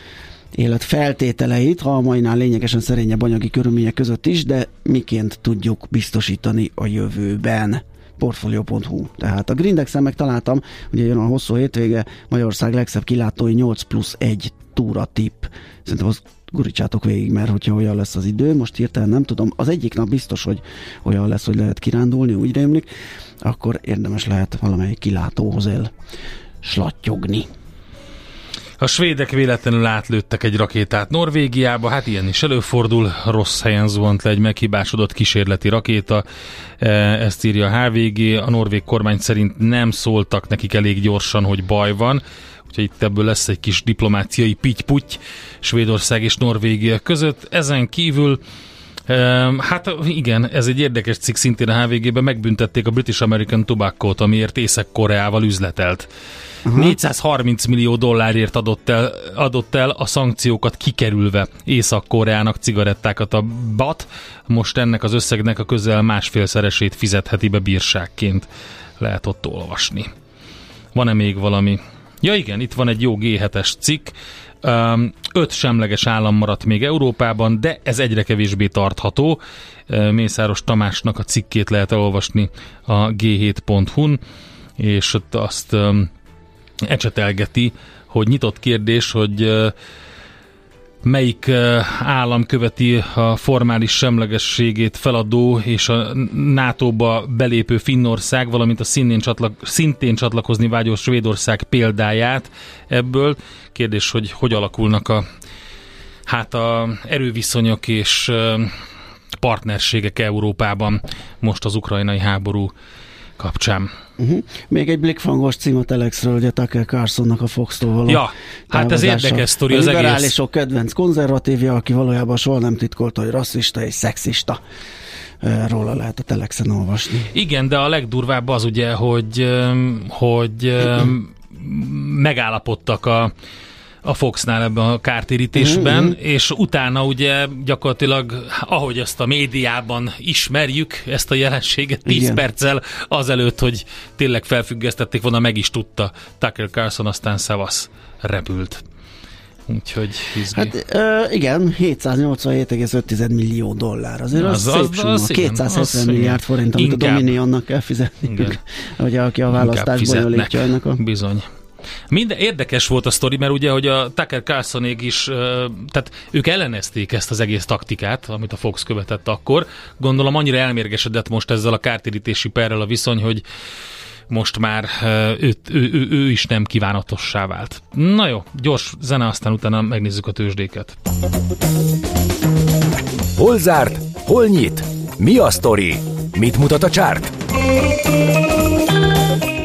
élet feltételeit, ha a mainál lényegesen szerényebb anyagi körülmények között is, de miként tudjuk biztosítani a jövőben portfolio.hu. Tehát a Grindexen megtaláltam, ugye jön a hosszú hétvége, Magyarország legszebb kilátói 8 plusz 1 túra tipp. Szerintem az gurítsátok végig, mert hogyha olyan lesz az idő, most hirtelen nem tudom, az egyik nap biztos, hogy olyan lesz, hogy lehet kirándulni, úgy rémlik, akkor érdemes lehet valamelyik kilátóhoz el slattyogni. A svédek véletlenül átlőttek egy rakétát Norvégiába, hát ilyen is előfordul, rossz helyen zuhant le egy meghibásodott kísérleti rakéta, E, ezt írja a HVG, a norvég kormány szerint nem szóltak nekik elég gyorsan, hogy baj van, úgyhogy itt ebből lesz egy kis diplomáciai pitty Svédország és Norvégia között. Ezen kívül Ehm, Hát igen, ez egy érdekes cikk szintén a HVG-ben, megbüntették a British American Tobacco-t, amiért Észak-Koreával üzletelt. Aha. 430 millió dollárért adott el, adott el a szankciókat kikerülve Észak-Koreának cigarettákat a BAT, most ennek az összegnek a közel másfélszeresét fizetheti be bírságként. Lehet ott olvasni. Van-e még valami? Ja igen, itt van egy jó G7-es cikk. Öt semleges állam maradt még Európában, de ez egyre kevésbé tartható. Mészáros Tamásnak a cikkét lehet elolvasni a g7.hu-n, és azt ecsetelgeti, hogy nyitott kérdés, hogy melyik állam követi a formális semlegességét feladó és a NATO-ba belépő Finnország, valamint a szintén, csatlak, szintén csatlakozni vágyó Svédország példáját ebből. Kérdés, hogy hogy alakulnak a, hát a erőviszonyok és partnerségek Európában most az ukrajnai háború kapcsán. Uh-huh. Még egy blikfangos cím a Telexről, ugye Tucker Carlsonnak a Fox-tól való Ja, hát ez érdekes sztori a az egész. liberálisok kedvenc konzervatívja, aki valójában soha nem titkolta, hogy rasszista és szexista. Róla lehet a Telexen olvasni. Igen, de a legdurvább az ugye, hogy, hogy megállapodtak a, a Foxnál ebben a kártérítésben, Mhm. és utána ugye gyakorlatilag, ahogy ezt a médiában ismerjük, ezt a jelenséget 10 Igen. perccel azelőtt, hogy tényleg felfüggesztették volna, meg is tudta Tucker Carlson, aztán szavasz repült. Úgyhogy izgi. Hát ö, igen, 787,5 millió dollár. Azért az, Az- az, az- szép az igen, 270 az milliárd forint, amit Inkább. a Dominionnak kell fizetniük. Igen. Ugye, aki a választás bonyolítja ennek a... Bizony. Minden érdekes volt a sztori, mert ugye, hogy a Tucker Carlsonék is, tehát ők ellenezték ezt az egész taktikát, amit a Fox követett akkor. Gondolom annyira elmérgesedett most ezzel a kártérítési perrel a viszony, hogy most már ő, ő, ő, ő is nem kívánatossá vált. Na jó, gyors zene, aztán utána megnézzük a tőzsdéket. Hol zárt? Hol nyit? Mi a sztori? Mit mutat a csárt?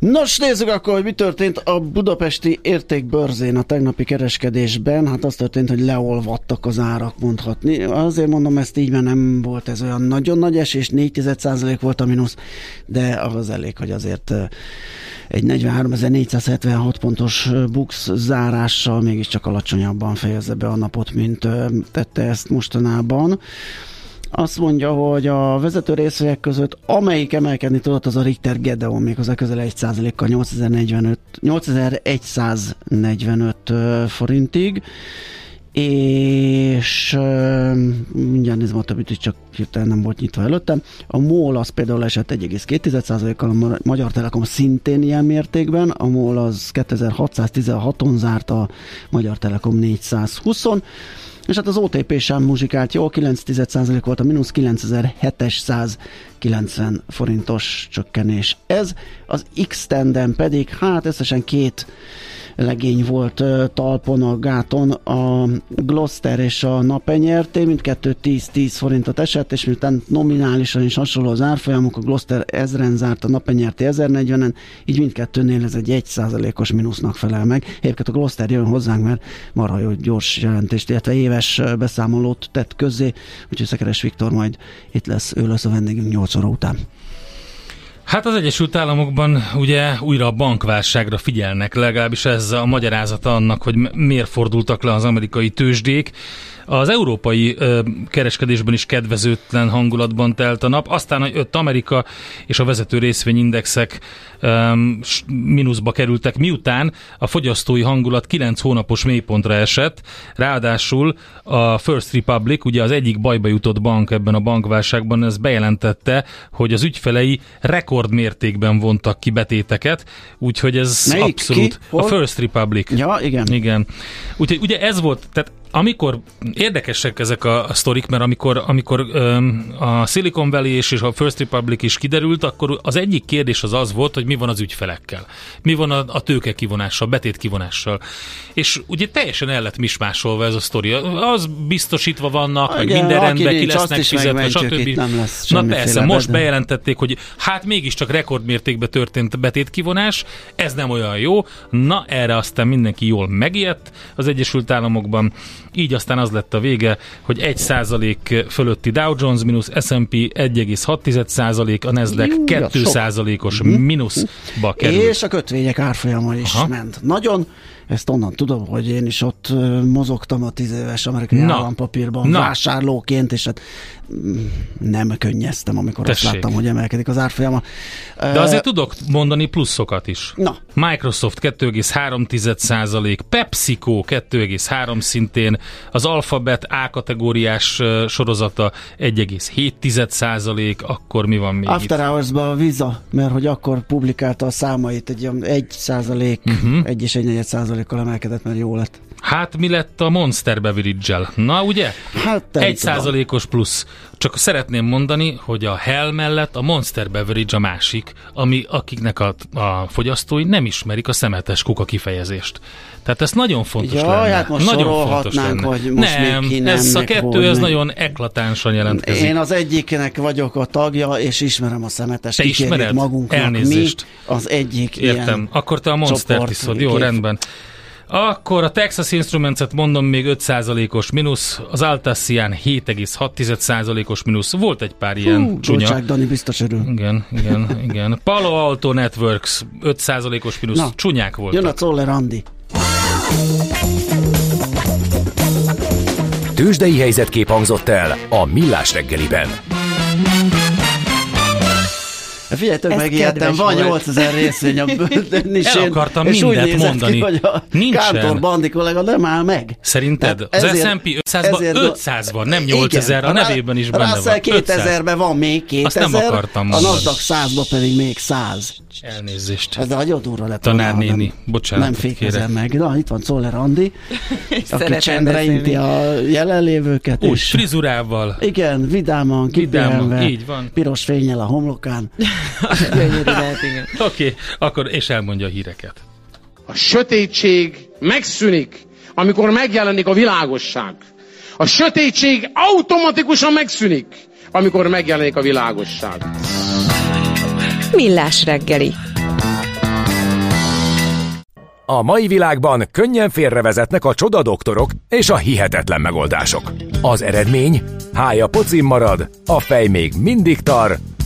Nos, nézzük akkor, hogy mi történt a budapesti értékbörzén a tegnapi kereskedésben. Hát az történt, hogy leolvadtak az árak, mondhatni. Azért mondom ezt így, mert nem volt ez olyan nagyon nagy esés, 4 volt a mínusz, de az elég, hogy azért egy 43.476 pontos bux zárással mégiscsak alacsonyabban fejezze be a napot, mint tette ezt mostanában. Azt mondja, hogy a vezető részvények között amelyik emelkedni tudott, az a Richter Gedeon, méghozzá közel 1%-kal 8045, 8145 forintig. És mindjárt nézem a többit, csak hirtelen nem volt nyitva előttem. A MOL az például esett 1,2%-kal, a Magyar Telekom szintén ilyen mértékben, a MOL az 2616-on zárt, a Magyar Telekom 420 és hát az OTP sem muzsikált jó, 9 volt a mínusz, 9790 forintos csökkenés. Ez az X-tenden pedig, hát összesen két legény volt talpon a gáton, a Gloster és a Napenyerté, mindkettő 10-10 forintot esett, és miután nominálisan is hasonló az árfolyamok, a Gloster 1000-en zárt, a Napenyerté 1040-en, így mindkettőnél ez egy 1%-os mínusznak felel meg. Egyébként a Gloster jön hozzánk, mert marha jó gyors jelentést, illetve éves beszámolót tett közzé, úgyhogy Szekeres Viktor majd itt lesz, ő lesz a vendégünk 8 óra után. Hát az Egyesült Államokban ugye újra a bankválságra figyelnek, legalábbis ez a magyarázata annak, hogy miért fordultak le az amerikai tőzsdék. Az európai ö, kereskedésben is kedvezőtlen hangulatban telt a nap, aztán hogy öt Amerika és a vezető részvényindexek ö, mínuszba kerültek, miután a fogyasztói hangulat 9 hónapos mélypontra esett, ráadásul a First Republic, ugye az egyik bajba jutott bank ebben a bankválságban, ez bejelentette, hogy az ügyfelei rekordmértékben vontak ki betéteket, úgyhogy ez Melyik? abszolút Ki? Hol? a First Republic. Ja, igen. Igen. Úgyhogy ugye ez volt, tehát amikor érdekesek ezek a, a sztorik, mert amikor, amikor öm, a Silicon Valley és, és a First Republic is kiderült, akkor az egyik kérdés az az volt, hogy mi van az ügyfelekkel. Mi van a, a tőke kivonással, betét kivonással. És ugye teljesen el lett mismásolva ez a sztori. Az biztosítva vannak, meg Igen, minden rendben, ki lesznek fizetve, stb. nem lesz Na persze, most bejelentették, hogy hát mégiscsak rekordmértékben történt betétkivonás, ez nem olyan jó. Na, erre aztán mindenki jól megijedt az Egyesült Államokban. Így aztán az lett a vége, hogy 1% fölötti Dow Jones mínusz, S&P 1,6%, a Nasdaq Jú, ja, 2%-os mínuszba került. És a kötvények árfolyama is Aha. ment. Nagyon, ezt onnan tudom, hogy én is ott mozogtam a tíz éves amerikai Na. állampapírban Na. vásárlóként, és hát nem könnyeztem, amikor Tessék. azt láttam, hogy emelkedik az árfolyama. De azért tudok mondani pluszokat is. Na. Microsoft 2,3%, PepsiCo 2,3 szintén, az Alphabet A kategóriás sorozata 1,7%, akkor mi van még After itt? Hours-ban a Visa, mert hogy akkor publikálta a számait, egy olyan 1 százalék, Mhm. 1 és 1 negyed százalékkal emelkedett, mert jó lett. Hát mi lett a Monster beverage Na ugye? Hát nem Egy százalékos plusz. Csak szeretném mondani, hogy a Hell mellett a Monster Beverage a másik, ami akiknek a, a fogyasztói nem ismerik a szemetes kuka kifejezést. Tehát ez nagyon fontos Jaj, lenne. hát most nagyon sorolhatnánk, hogy most nem, még ki ez a kettő, ez meg. nagyon eklatánsan jelentkezik. Én az egyiknek vagyok a tagja, és ismerem a szemetes. Te ismered? magunknak. Elnézést. Mi az egyik Értem. ilyen Akkor te a Monster csoport iszod. Jó, kép- rendben. Akkor a Texas Instruments-et mondom még 5%-os mínusz, az Altacian 7,6%-os mínusz. Volt egy pár ilyen Hú, csúnya. Dolcsák Dani biztos örül. Igen, igen, igen. Palo Alto Networks 5%-os mínusz. Na, Csúnyák Jön a voltak. Czoller Andi. Tőzsdei helyzetkép hangzott el a Millás reggeliben. Figyeljetek, Ez megijedtem, van volt. 8000 részvény a bőrön is. El én- akartam és úgy mindent mondani. Ki, hogy a Nincsen. Kántor Bandi kollega nem áll meg. Szerinted? Az ezért- S&P 500-ban ezért- 500 van, nem 8000, a nevében is benne Russell van. 2000-ben van még 2000, Azt nem akartam a mondani. Nasdaq 100-ban pedig még 100. Elnézést. Ez nagyon durva lett. Tanár volna, ha néni, nem- fékezem meg. Na, itt van Czoller Andi, aki csendre inti a jelenlévőket. Úgy, frizurával. Igen, vidáman, Vidáman, kipihenve, így van. piros fényel a homlokán. Gyönyörű lehet, igen. Oké, okay, akkor és elmondja a híreket. A sötétség megszűnik, amikor megjelenik a világosság. A sötétség automatikusan megszűnik, amikor megjelenik a világosság. Millás reggeli. A mai világban könnyen félrevezetnek a csoda doktorok és a hihetetlen megoldások. Az eredmény? Hája pocim marad, a fej még mindig tar,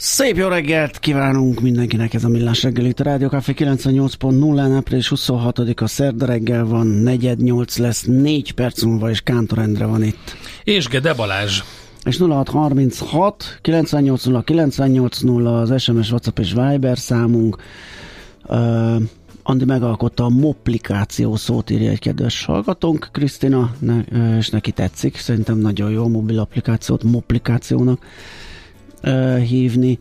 Szép jó reggelt kívánunk mindenkinek ez a Millás reggel itt a Rádió Café 98.0 április 26-a szerda reggel van, negyed nyolc lesz, négy perc múlva és Kántor Endre van itt. És Gede Balázs. És 0636 980 980 az SMS, WhatsApp és Viber számunk. Uh, Andi megalkotta a moplikáció szót, írja egy kedves hallgatónk, Krisztina, ne, és neki tetszik, szerintem nagyon jó a mobil applikációt moplikációnak hívni.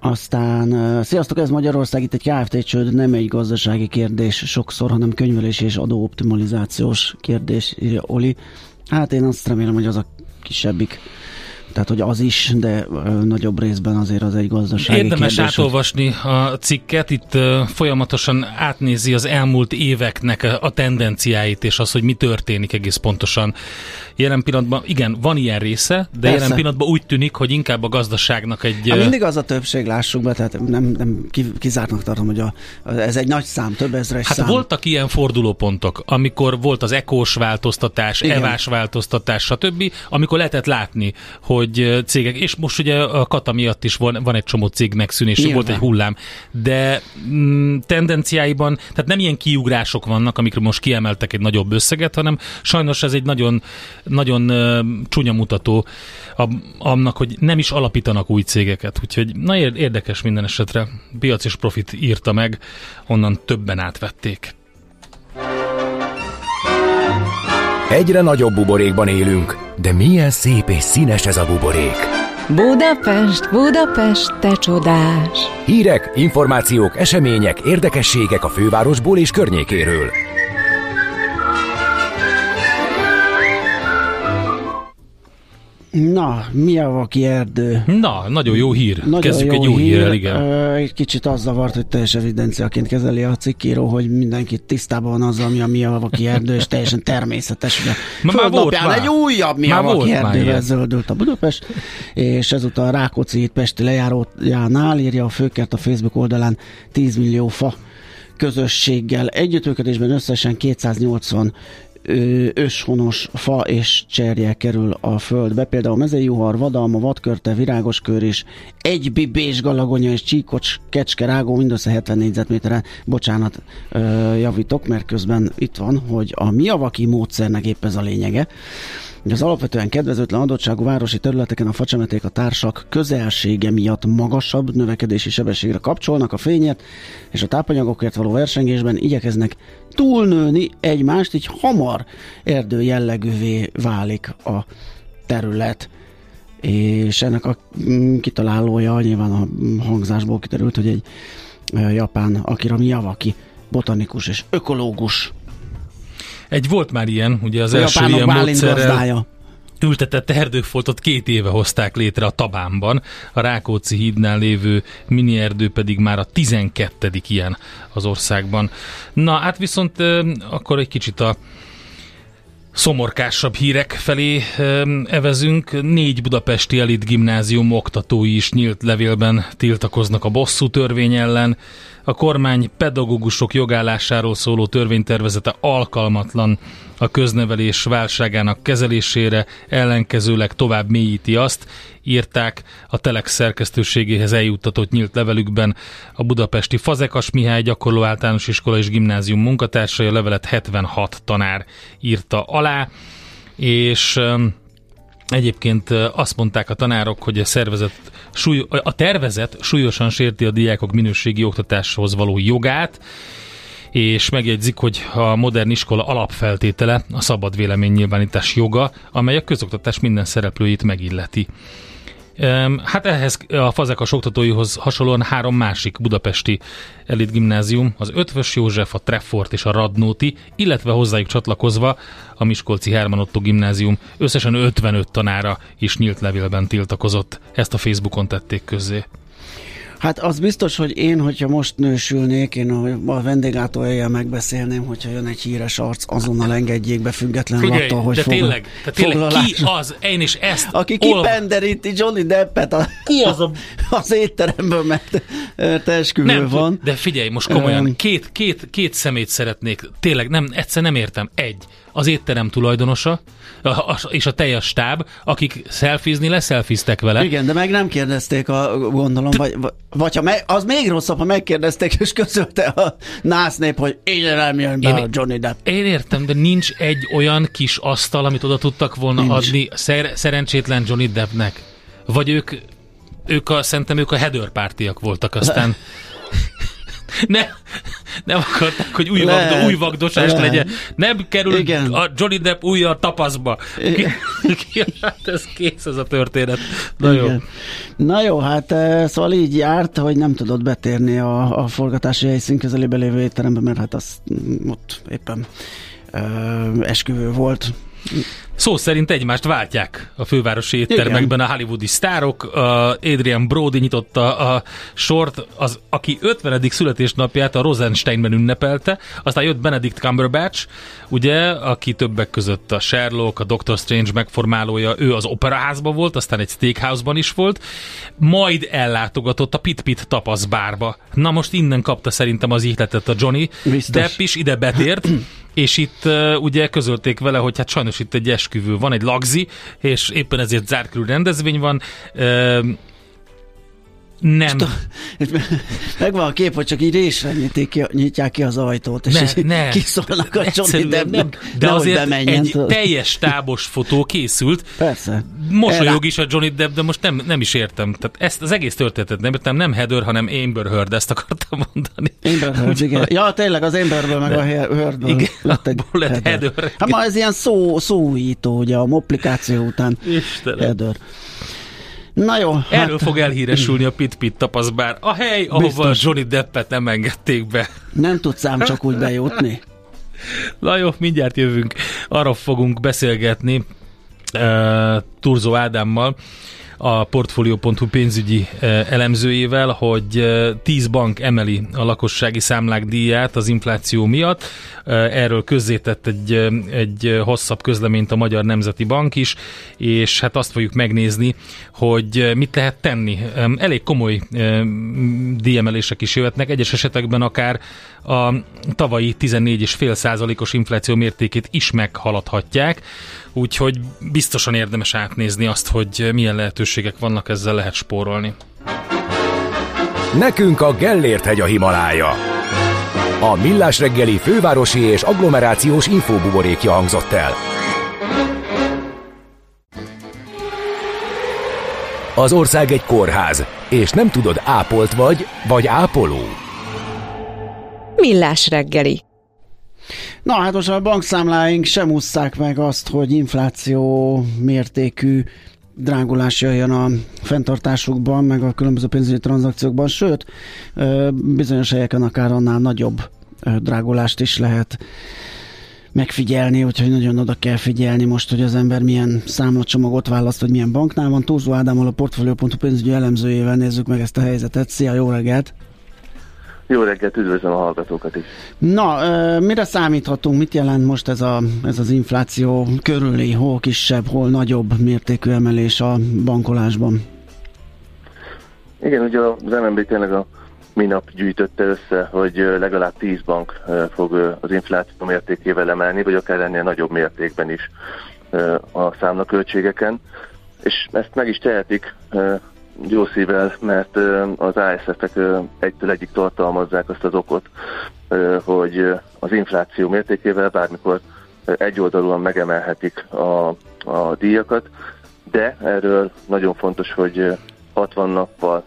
Aztán, sziasztok, ez Magyarország, itt egy Kft. csőd, nem egy gazdasági kérdés sokszor, hanem könyvelési és adóoptimalizációs kérdés, írja Oli. Hát én azt remélem, hogy az a kisebbik tehát, hogy az is, de nagyobb részben azért az egy gazdasági Érdemes kérdés. átolvasni a cikket, itt folyamatosan átnézi az elmúlt éveknek a tendenciáit, és az, hogy mi történik egész pontosan. Jelen pillanatban, igen, van ilyen része, de Persze. jelen pillanatban úgy tűnik, hogy inkább a gazdaságnak egy... Hát ö, mindig az a többség, lássuk be, tehát nem, nem ki- kizártnak tartom, hogy a, ez egy nagy szám, több ezres Hát szám. voltak ilyen fordulópontok, amikor volt az ekós változtatás, Igen. evás változtatás, stb., amikor lehetett látni, hogy cégek, és most ugye a kata miatt is van, van egy csomó cég megszűnés, Nyilván. volt egy hullám, de mm, tendenciáiban, tehát nem ilyen kiugrások vannak, amikről most kiemeltek egy nagyobb összeget, hanem sajnos ez egy nagyon, nagyon ö, csúnya mutató ab- annak, hogy nem is alapítanak új cégeket. Úgyhogy na ér- érdekes minden esetre. Piac és profit írta meg, onnan többen átvették. Egyre nagyobb buborékban élünk, de milyen szép és színes ez a buborék. Budapest, Budapest, te csodás! Hírek, információk, események, érdekességek a fővárosból és környékéről. Na, mi a vaki erdő? Na, nagyon jó hír. Nagyon Kezdjük jó egy jó hír. hírrel, igen. Ö, Egy kicsit az zavart, hogy teljes evidenciaként kezeli a cikkíró, hogy mindenki tisztában van azzal, mi a mi a vaki erdő, és teljesen természetes, a Ma már volt már. egy újabb mi a vaki erdővel zöldült a Budapest, és ezúttal Rákóczi itt Pesti lejárójánál írja a főkert a Facebook oldalán 10 millió fa közösséggel együttműködésben összesen 280 ö, őshonos fa és cserje kerül a földbe, például mezei juhar, vadalma, vadkörte, virágoskör és egy bibés galagonya és csíkocs kecske rágó mindössze 70 négyzetméteren, bocsánat, javítok, mert közben itt van, hogy a miavaki módszernek épp ez a lényege, az alapvetően kedvezőtlen adottságú városi területeken a facsemeték a társak közelsége miatt magasabb növekedési sebességre kapcsolnak a fényet, és a tápanyagokért való versengésben igyekeznek túlnőni egymást, így hamar erdő jellegűvé válik a terület. És ennek a mm, kitalálója nyilván a hangzásból kiderült, hogy egy japán Akira Miyawaki botanikus és ökológus. Egy volt már ilyen, ugye az A első ilyen módszerrel ültetett erdőfoltot két éve hozták létre a Tabánban, a Rákóczi hídnál lévő mini erdő pedig már a 12. ilyen az országban. Na, hát viszont akkor egy kicsit a szomorkásabb hírek felé evezünk. Négy budapesti elit gimnázium oktatói is nyílt levélben tiltakoznak a bosszú törvény ellen. A kormány pedagógusok jogállásáról szóló törvénytervezete alkalmatlan a köznevelés válságának kezelésére, ellenkezőleg tovább mélyíti azt, írták a Telex szerkesztőségéhez eljuttatott nyílt levelükben a budapesti Fazekas Mihály gyakorló általános iskola és gimnázium munkatársai, a levelet 76 tanár írta alá. és Egyébként azt mondták a tanárok, hogy a, szervezet, a tervezet súlyosan sérti a diákok minőségi oktatáshoz való jogát, és megjegyzik, hogy a modern iskola alapfeltétele a szabad véleménynyilvánítás joga, amely a közoktatás minden szereplőjét megilleti. Hát ehhez a fazekas oktatóihoz hasonlóan három másik budapesti elit gimnázium, az Ötvös József, a Treffort és a Radnóti, illetve hozzájuk csatlakozva a Miskolci Herman Otto gimnázium összesen 55 tanára is nyílt levélben tiltakozott. Ezt a Facebookon tették közzé. Hát az biztos, hogy én, hogyha most nősülnék, én a, a vendéglátóhelyen megbeszélném, hogyha jön egy híres arc, azonnal engedjék be függetlenül Figyelj, attól, hogy de foglal, tényleg, de tényleg ki az, én is ezt Aki olva- kipenderíti Johnny Deppet a, Ki az a- az étteremből, mert te esküvő nem, van. De figyelj, most komolyan, két, két, két szemét szeretnék, tényleg nem, egyszer nem értem. Egy, az étterem tulajdonosa, és a teljes stáb, akik szelfizni leszelfiztek vele. Igen, de meg nem kérdezték, a, gondolom, vagy, vagy- vagy ha me, az még rosszabb, ha megkérdezték, és közölte a nász nép, hogy így nem jön be Én- a Johnny Depp. Én értem, de nincs egy olyan kis asztal, amit oda tudtak volna Nincs. adni szer- szerencsétlen Johnny Deppnek. Vagy ők, ők a, szerintem ők a header pártiak voltak, aztán ne, nem akarták, hogy új, Lehet, vagdo, új vagdosás lehet. legyen. Nem kerül Igen. a Johnny Depp újja a tapaszba. Ki, ki, hát ez kész ez a történet. Na jó. Na jó, hát eh, szóval így járt, hogy nem tudott betérni a, a forgatási helyszín közelébe lévő étterembe, mert hát az ott éppen uh, esküvő volt. Szó szerint egymást váltják a fővárosi éttermekben a hollywoodi sztárok. A Adrian Brody nyitotta a sort, az, aki 50. születésnapját a Rosensteinben ünnepelte, aztán jött Benedict Cumberbatch, ugye, aki többek között a Sherlock, a Doctor Strange megformálója, ő az operaházban volt, aztán egy steakhouse-ban is volt, majd ellátogatott a Pit Pit tapasz bárba. Na most innen kapta szerintem az ihletet a Johnny Biztos. Depp is ide betért, és itt uh, ugye közölték vele, hogy hát sajnos itt egy esküvő van, egy lagzi, és éppen ezért zárt körül rendezvény van. Nem, Megvan a kép, hogy csak így résre nyitik ki, nyitják ki az ajtót, és ne, így ne. kiszólnak a Johnny Egyszerűen Deppnek, De azért bemenjen, egy tudod. teljes tábos fotó készült. Persze. Mosolyog is a Johnny Depp, de most nem, nem is értem. Tehát ezt az egész történetet nem értem, nem Heather, hanem Amber Heard, ezt akartam mondani. Amber Heard, igen. Ja, tényleg az Amberből meg a Heardből Igen, lett egy lett Heather. Heather. Hát ma ez ilyen szó, szóújító, ugye a applikáció után Istenem. Heather. Na jó, Erről hát fog elhíresülni a Pit Pit tapaszbár. A hely, ahova Biztos. Johnny Deppet nem engedték be. nem tudsz ám csak úgy bejutni. Na jó, mindjárt jövünk. Arra fogunk beszélgetni uh, Turzó Ádámmal, a Portfolio.hu pénzügyi uh, elemzőjével, hogy uh, 10 bank emeli a lakossági számlák díját az infláció miatt. Uh, erről közzétett egy, egy hosszabb közleményt a Magyar Nemzeti Bank is, és hát azt fogjuk megnézni, hogy mit lehet tenni. Elég komoly díjemelések is jöhetnek, egyes esetekben akár a tavalyi 14,5 százalékos infláció mértékét is meghaladhatják, úgyhogy biztosan érdemes átnézni azt, hogy milyen lehetőségek vannak, ezzel lehet spórolni. Nekünk a Gellért hegy a Himalája. A Millás reggeli fővárosi és agglomerációs infóbuborékja hangzott el. Az ország egy kórház, és nem tudod ápolt vagy, vagy ápoló. Millás reggeli. Na hát most a bankszámláink sem ússzák meg azt, hogy infláció mértékű drágulás jöjjön a fenntartásukban, meg a különböző pénzügyi tranzakciókban, sőt, bizonyos helyeken akár annál nagyobb drágulást is lehet megfigyelni, úgyhogy nagyon oda kell figyelni most, hogy az ember milyen számlacsomagot választ, hogy milyen banknál van. Túlzó Ádámmal a Portfolio.hu pénzügyi elemzőjével nézzük meg ezt a helyzetet. Szia, jó reggelt! Jó reggelt, üdvözlöm a hallgatókat is. Na, mire számíthatunk, mit jelent most ez, a, ez az infláció körüli, hol kisebb, hol nagyobb mértékű emelés a bankolásban? Igen, ugye az MNB tényleg a minap gyűjtötte össze, hogy legalább 10 bank fog az infláció mértékével emelni, vagy akár ennél nagyobb mértékben is a számlaköltségeken. És ezt meg is tehetik jó szívvel, mert az ASF-ek egytől egyik tartalmazzák azt az okot, hogy az infláció mértékével bármikor egyoldalúan megemelhetik a, a díjakat, de erről nagyon fontos, hogy 60 nappal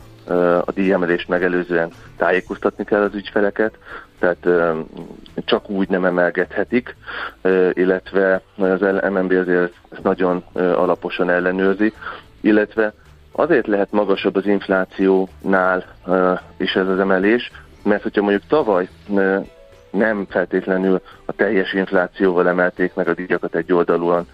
a díjemelést megelőzően tájékoztatni kell az ügyfeleket, tehát csak úgy nem emelgethetik, illetve az MNB azért ezt nagyon alaposan ellenőrzi, illetve azért lehet magasabb az inflációnál is ez az emelés, mert hogyha mondjuk tavaly nem feltétlenül a teljes inflációval emelték meg a díjakat egy oldalúan,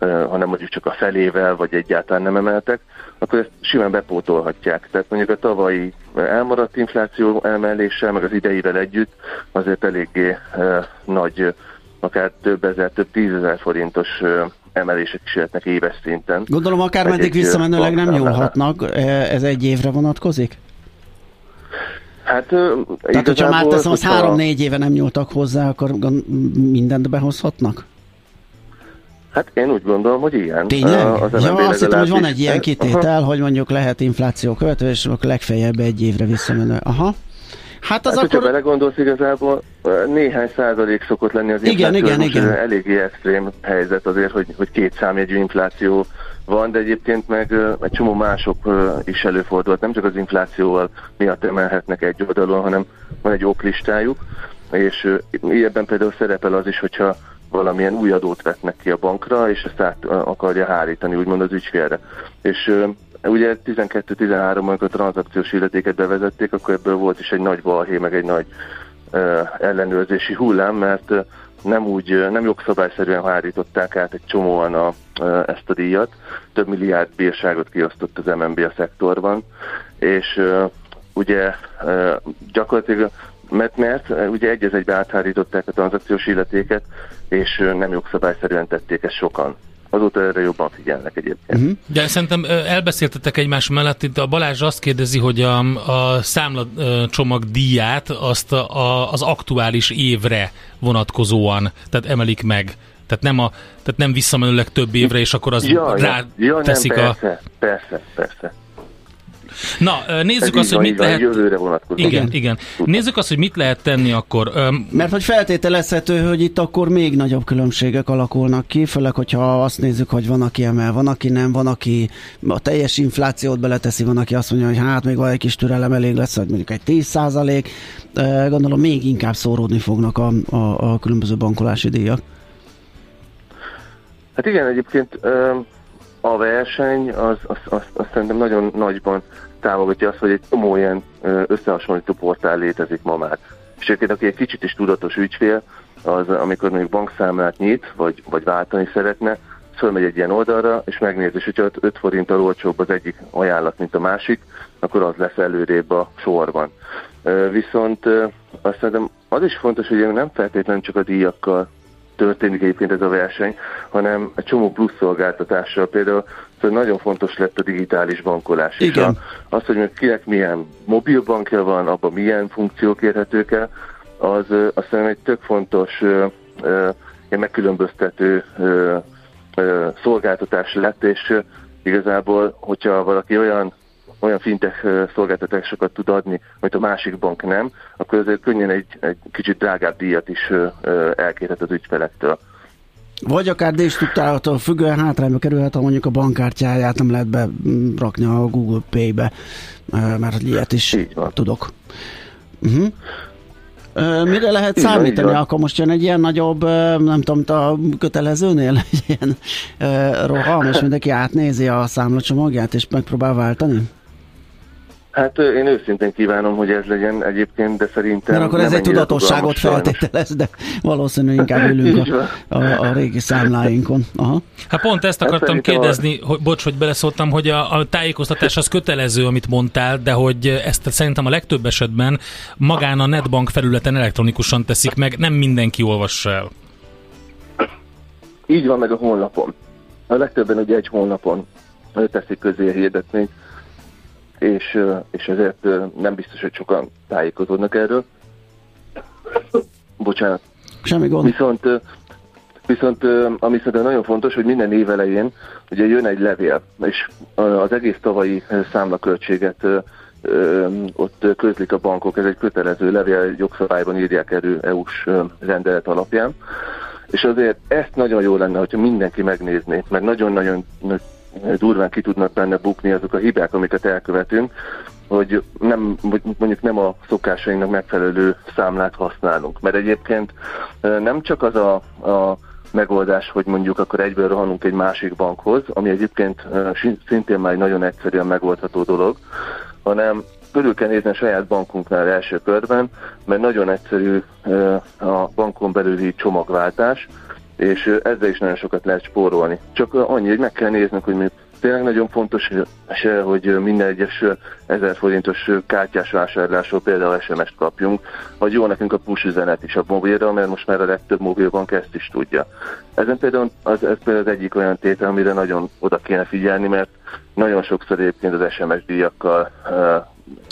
hanem mondjuk csak a felével, vagy egyáltalán nem emeltek, akkor ezt simán bepótolhatják. Tehát mondjuk a tavalyi elmaradt infláció emeléssel, meg az ideivel együtt azért eléggé nagy, akár több ezer, több tízezer forintos emelések is jöhetnek éves szinten. Gondolom akár meddig visszamenőleg nem nyúlhatnak, ez egy évre vonatkozik? Hát, Tehát, hogyha már teszem, az három-négy éve nem nyúltak hozzá, akkor mindent behozhatnak? Hát én úgy gondolom, hogy igen. Tényleg? Az ja, azt hittem, hogy van egy ilyen kitétel, hogy mondjuk lehet infláció követő, és akkor legfeljebb egy évre visszamenő. Aha. Hát az hát, akkor... belegondolsz, igazából néhány százalék szokott lenni az igen, infláció, igen, igen. eléggé extrém helyzet azért, hogy, hogy két számjegyű infláció van, de egyébként meg egy csomó mások is előfordult, nem csak az inflációval miatt emelhetnek egy oldalon, hanem van egy oklistájuk, és ebben például szerepel az is, hogyha valamilyen új adót vetnek ki a bankra, és ezt át akarja hárítani, úgymond az ügyfélre. És ugye 12-13 amikor a tranzakciós illetéket bevezették, akkor ebből volt is egy nagy balhé, meg egy nagy ellenőrzési hullám, mert nem úgy, nem jogszabályszerűen hárították át egy csomóan a, ezt a díjat. Több milliárd bírságot kiosztott az MNB a szektorban, és ugye gyakorlatilag mert, mert ugye egy egybe áthárították a tranzakciós illetéket, és nem jogszabályszerűen tették ezt sokan azóta erre jobban figyelnek egyébként. Uh-huh. De szerintem elbeszéltetek egymás mellett, itt a Balázs azt kérdezi, hogy a, a számla csomag díját azt a, az aktuális évre vonatkozóan, tehát emelik meg. Tehát nem, a, tehát nem visszamenőleg több évre, és akkor az ja, rá ja, ja, teszik nem, persze, a... Persze, persze. Na, nézzük azt, hogy mit lehet... Jövőre vonatkozik. Igen, igen. Nézzük azt, hogy mit lehet tenni akkor. Mert hogy feltételezhető, hogy itt akkor még nagyobb különbségek alakulnak ki, főleg, hogyha azt nézzük, hogy van, aki emel, van, aki nem, van, aki a teljes inflációt beleteszi, van, aki azt mondja, hogy hát még van egy kis türelem elég lesz, hogy mondjuk egy 10 százalék. Gondolom még inkább szóródni fognak a, a, a különböző bankolási díjak. Hát igen, egyébként a verseny az, az, az, az szerintem nagyon nagyban támogatja azt, hogy egy csomó ilyen összehasonlító portál létezik ma már. És egyébként, aki egy kicsit is tudatos ügyfél, az amikor mondjuk bankszámlát nyit, vagy, vagy váltani szeretne, fölmegy egy ilyen oldalra, és megnézi, és hogyha 5 forinttal olcsóbb az egyik ajánlat, mint a másik, akkor az lesz előrébb a sorban. Viszont azt szerintem az is fontos, hogy nem feltétlenül csak a díjakkal történik egyébként ez a verseny, hanem egy csomó plusz szolgáltatással. Például szóval nagyon fontos lett a digitális bankolás. Igen. Az, hogy kinek milyen mobilbankja van, abban milyen funkciók érhetők el, az azt hiszem egy tök fontos egy megkülönböztető szolgáltatás lett, és igazából, hogyha valaki olyan olyan fintech szolgáltatásokat tud adni, amit a másik bank nem, akkor azért könnyen egy, egy kicsit drágább díjat is elkérhet az ügyfelektől. Vagy akár déstruktúrától függően hátrányba kerülhet, ha mondjuk a bankkártyáját nem lehet berakni a Google Pay-be, mert ilyet is tudok. Uh-huh. Mire lehet számítani? Van, Akkor most jön egy ilyen nagyobb, nem tudom, a kötelezőnél egy ilyen roham, és mindenki átnézi a számlacsomagját, és megpróbál váltani? Hát én őszintén kívánom, hogy ez legyen egyébként, de szerintem... Mert akkor ez egy tudatosságot feltételez, de valószínűleg inkább ülünk a, a, a régi számláinkon. Aha. Hát pont ezt hát akartam hát kérdezni, a... hogy, bocs, hogy beleszóltam, hogy a, a tájékoztatás az kötelező, amit mondtál, de hogy ezt szerintem a legtöbb esetben magán a netbank felületen elektronikusan teszik meg, nem mindenki olvassa el. Így van meg a honlapon. A legtöbben ugye egy honlapon teszik közé a hirdetményt és, és ezért nem biztos, hogy sokan tájékozódnak erről. Bocsánat. Semmi gond. Viszont, viszont ami szerintem nagyon fontos, hogy minden év elején ugye jön egy levél, és az egész tavalyi számlaköltséget ott közlik a bankok, ez egy kötelező levél, jogszabályban írják elő EU-s rendelet alapján, És azért ezt nagyon jó lenne, hogyha mindenki megnézné, mert nagyon-nagyon durván ki tudnak benne bukni azok a hibák, amiket elkövetünk, hogy nem, mondjuk nem a szokásainknak megfelelő számlát használunk. Mert egyébként nem csak az a, a megoldás, hogy mondjuk akkor egyből rohanunk egy másik bankhoz, ami egyébként szintén már egy nagyon egyszerűen megoldható dolog, hanem körül kell nézni a saját bankunknál első körben, mert nagyon egyszerű a bankon belüli csomagváltás, és ezzel is nagyon sokat lehet spórolni. Csak annyi, hogy meg kell néznünk, hogy mi tényleg nagyon fontos, hogy minden egyes 1000 forintos kártyás vásárlásról például SMS-t kapjunk, vagy jó nekünk a push üzenet is a mobilra, mert most már a legtöbb mobilbank ezt is tudja. Ezen például az, ez például az egyik olyan tétel, amire nagyon oda kéne figyelni, mert nagyon sokszor egyébként az SMS díjakkal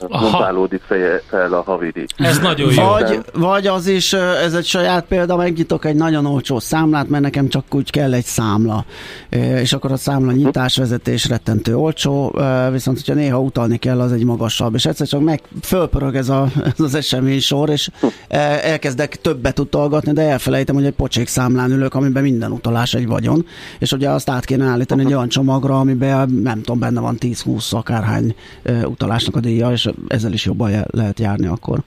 pumpálódik fel a havidíj. Ez nagyon jó. Vagy, vagy az is, ez egy saját példa, megnyitok egy nagyon olcsó számlát, mert nekem csak úgy kell egy számla. És akkor a számla nyitás, vezetés rettentő olcsó, viszont hogyha néha utalni kell, az egy magasabb. És egyszer csak meg fölpörög ez, a, ez az esemény sor, és elkezdek többet utalgatni, de elfelejtem, hogy egy pocsék számlán ülök, amiben minden utalás egy vagyon. És ugye azt át kéne állítani egy olyan csomagra, amiben nem tudom, benne van 10-20 akárhány utalásnak a díja díja, és ezzel is jobban lehet járni akkor.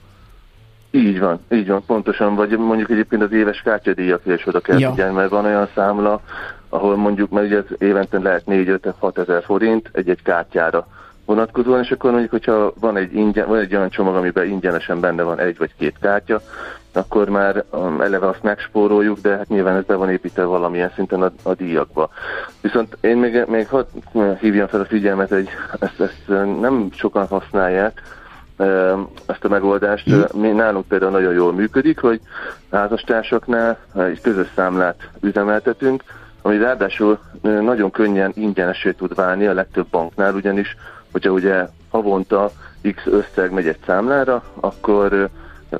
Így van, így van, pontosan, vagy mondjuk egyébként az éves kártyadíjakra is oda kell ja. figyelni, mert van olyan számla, ahol mondjuk, mert ugye évente lehet 4-5-6 ezer forint egy-egy kártyára vonatkozóan, és akkor mondjuk, hogyha van egy, ingyen, van egy olyan csomag, amiben ingyenesen benne van egy vagy két kártya, akkor már um, eleve azt megspóroljuk, de hát nyilván ez be van építve valamilyen szinten a, a díjakba. Viszont én még, még hadd hívjam fel a figyelmet, hogy ezt, ezt nem sokan használják, ezt a megoldást. Mm. Mi nálunk például nagyon jól működik, hogy házastársaknál egy közös számlát üzemeltetünk, ami ráadásul nagyon könnyen ingyenesé tud válni a legtöbb banknál, ugyanis hogyha ugye havonta X összeg megy egy számlára, akkor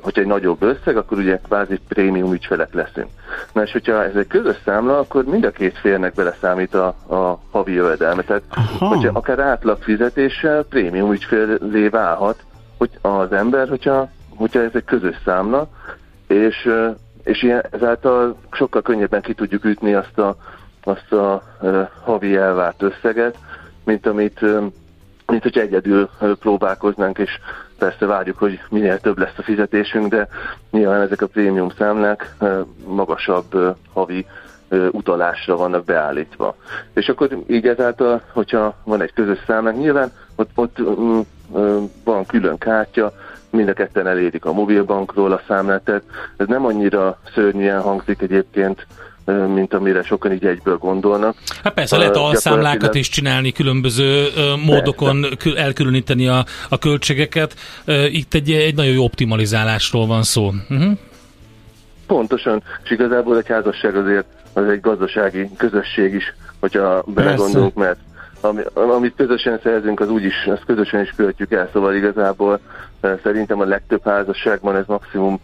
hogyha egy nagyobb összeg, akkor ugye kvázi prémium ügyfelek leszünk. Na és hogyha ez egy közös számla, akkor mind a két félnek beleszámít a, a havi jövedelme. Tehát Aha. hogyha akár átlag fizetéssel prémium ügyfélé válhat hogy az ember, hogyha, hogyha ez egy közös számla, és, és ilyen, ezáltal sokkal könnyebben ki tudjuk ütni azt a, azt a havi elvárt összeget, mint amit mint hogy egyedül próbálkoznánk, és persze várjuk, hogy minél több lesz a fizetésünk, de nyilván ezek a prémium számlák magasabb havi utalásra vannak beállítva. És akkor így ezáltal, hogyha van egy közös számlánk, nyilván ott, ott mm, van külön kártya, mind a ketten elérik a mobilbankról a számlát, tehát ez nem annyira szörnyűen hangzik egyébként, mint amire sokan így egyből gondolnak. Hát persze, lehet alszámlákat is csinálni, különböző módokon persze. elkülöníteni a, a költségeket. Itt egy, egy nagyon jó optimalizálásról van szó. Uh-huh. Pontosan, és igazából egy házasság azért az egy gazdasági közösség is, hogyha belegondolunk, mert ami, amit közösen szerzünk, az úgyis, azt közösen is költjük el, szóval igazából szerintem a legtöbb házasságban ez maximum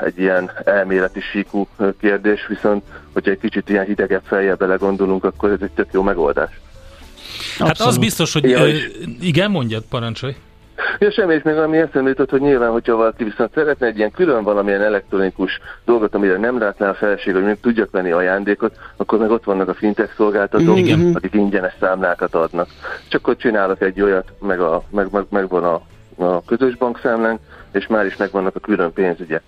egy ilyen elméleti síkú kérdés, viszont hogyha egy kicsit ilyen hidegebb fejjel belegondolunk, akkor ez egy tök jó megoldás. Hát Abszolút. az biztos, hogy ja, igen, mondjad, parancsolj. Ja, semmi, és még ami eszembe jutott, hogy nyilván, hogyha valaki viszont szeretne egy ilyen külön valamilyen elektronikus dolgot, amire nem látná a feleség, hogy még tudjak venni ajándékot, akkor meg ott vannak a fintech szolgáltatók, Igen. akik ingyenes számlákat adnak. Csak akkor csinálok egy olyat, meg, a, meg, meg, meg van a, a közös bankszámlánk, és már is megvannak a külön pénzügyek.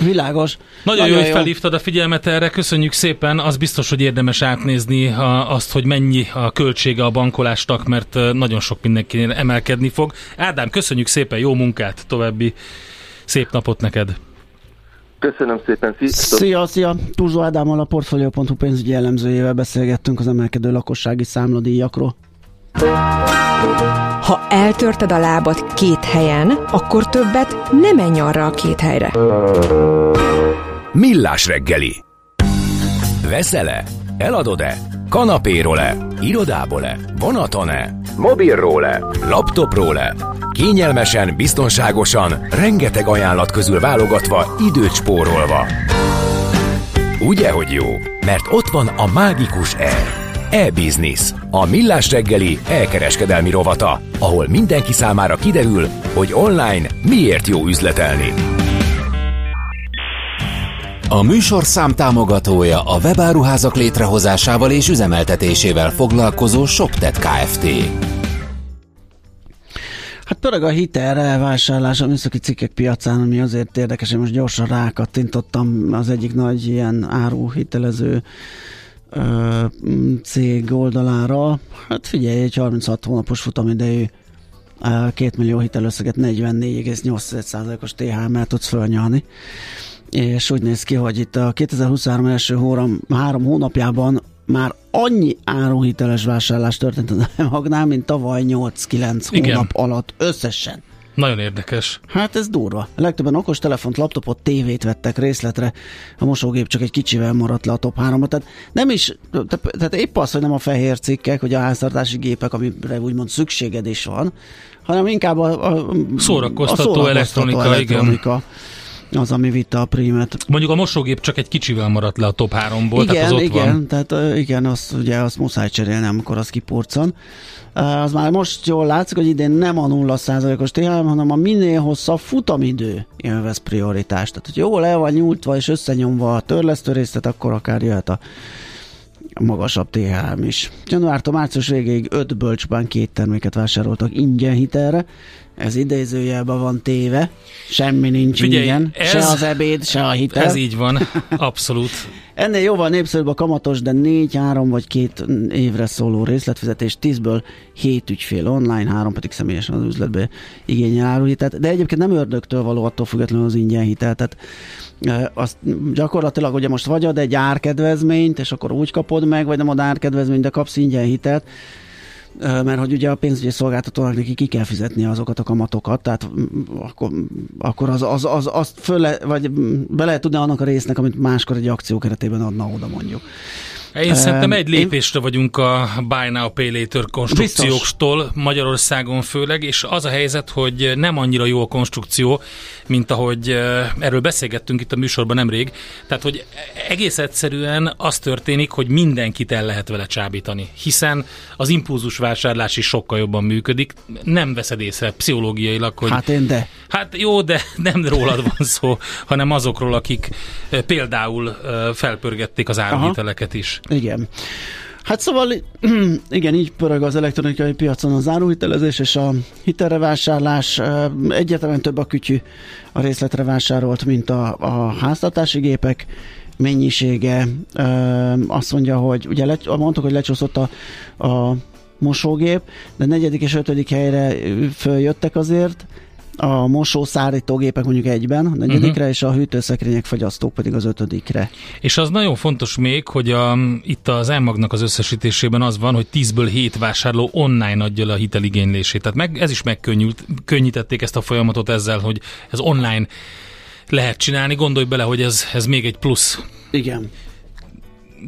Világos. Nagyon, Nagyon jó, hogy felhívtad a figyelmet erre, köszönjük szépen. Az biztos, hogy érdemes átnézni azt, hogy mennyi a költsége a bankolásnak, mert nagyon sok mindenkinél emelkedni fog. Ádám, köszönjük szépen, jó munkát, további szép napot neked. Köszönöm szépen, sziasztok! Szia, szia! Turzó Ádámmal a Portfolio.hu pénzügyi elemzőjével beszélgettünk az emelkedő lakossági számladíjakról. Ha eltörted a lábad két helyen, akkor többet nem menj arra a két helyre. Millás reggeli. Veszel-e? Eladod-e? Kanapéról-e? Irodából-e? Vonaton-e? Mobilról-e? Laptopról-e? Kényelmesen, biztonságosan, rengeteg ajánlat közül válogatva, időt spórolva. Ugye, hogy jó? Mert ott van a mágikus E E-Business, a millás reggeli elkereskedelmi rovata, ahol mindenki számára kiderül, hogy online miért jó üzletelni. A műsorszám támogatója a webáruházak létrehozásával és üzemeltetésével foglalkozó ShopTet Kft. Hát pörög a hitel vásárlás a műszaki cikkek piacán, ami azért érdekes, hogy most gyorsan rákattintottam az egyik nagy ilyen áruhitelező ö, cég oldalára. Hát figyelj, egy 36 hónapos futamidejű 2 millió hitelösszeget 44,8%-os THM-mel tudsz fölnyalni és úgy néz ki, hogy itt a 2023 első hóram, három hónapjában már annyi áruhiteles vásárlás történt a magnál, mint tavaly 8-9 hónap alatt összesen. Nagyon érdekes. Hát ez durva. A legtöbben okos telefont, laptopot, tévét vettek részletre, a mosógép csak egy kicsivel maradt le a top 3 Tehát nem is, tehát épp az, hogy nem a fehér cikkek, hogy a háztartási gépek, amire úgymond szükséged is van, hanem inkább a, a szórakoztató, a szórakoztató elektronika, elektronika. Igen az, ami vitte a prímet. Mondjuk a mosógép csak egy kicsivel maradt le a top 3-ból, igen, tehát az ott igen, van. tehát igen, azt ugye azt muszáj cserélni, amikor az kipurcan. Az már most jól látszik, hogy idén nem a 0%-os THM, hanem a minél hosszabb futamidő élvez prioritást. Tehát, hogy jól el van nyújtva és összenyomva a törlesztőrészet, akkor akár jöhet a magasabb THM is. Januártól március végéig 5 bölcsban két terméket vásároltak ingyen hitelre, ez idézőjelben van téve, semmi nincs Figyelj, ingyen, ez, se az ebéd, se a hitel. Ez így van, abszolút. Ennél jóval népszerűbb a kamatos, de 4, 3 vagy 2 évre szóló részletfizetés, 10-ből 7 ügyfél online, 3 pedig személyesen az üzletbe igényel áruhitelt, de egyébként nem ördögtől való attól függetlenül az ingyen hitel, tehát azt gyakorlatilag ugye most vagy ad egy árkedvezményt, és akkor úgy kapod meg, vagy nem ad árkedvezményt, de kapsz ingyen hitelt, mert hogy ugye a pénzügyi szolgáltatónak neki ki kell fizetni azokat a kamatokat, tehát akkor, akkor az, az, az, azt föl vagy be lehet tudni annak a résznek, amit máskor egy akció keretében adna oda mondjuk. Én uh, szerintem egy lépésre én... vagyunk a Buy Now Pay Later konstrukcióktól Biztos. Magyarországon főleg, és az a helyzet, hogy nem annyira jó a konstrukció, mint ahogy erről beszélgettünk itt a műsorban nemrég. Tehát, hogy egész egyszerűen az történik, hogy mindenkit el lehet vele csábítani, hiszen az impulzus vásárlás is sokkal jobban működik. Nem veszed észre pszichológiailag, hogy... Hát én de. Hát jó, de nem rólad van szó, hanem azokról, akik például felpörgették az áruhiteleket is. Igen. Hát szóval igen, így pörög az elektronikai piacon az áruhitelezés és a hitelrevásárlás. Egyetlen több a kütyű a részletre vásárolt, mint a, a háztartási gépek mennyisége. Azt mondja, hogy ugye le, mondtuk, hogy lecsúszott a, a mosógép, de negyedik és ötödik helyre följöttek azért, a mosószárítógépek mondjuk egyben, a negyedikre, uh-huh. és a hűtőszekrények, fagyasztók pedig az ötödikre. És az nagyon fontos még, hogy a, itt az elmagnak az összesítésében az van, hogy 10-ből 7 vásárló online adja le a hiteligénylését. Tehát meg, ez is megkönnyítették ezt a folyamatot ezzel, hogy ez online lehet csinálni. Gondolj bele, hogy ez, ez még egy plusz. Igen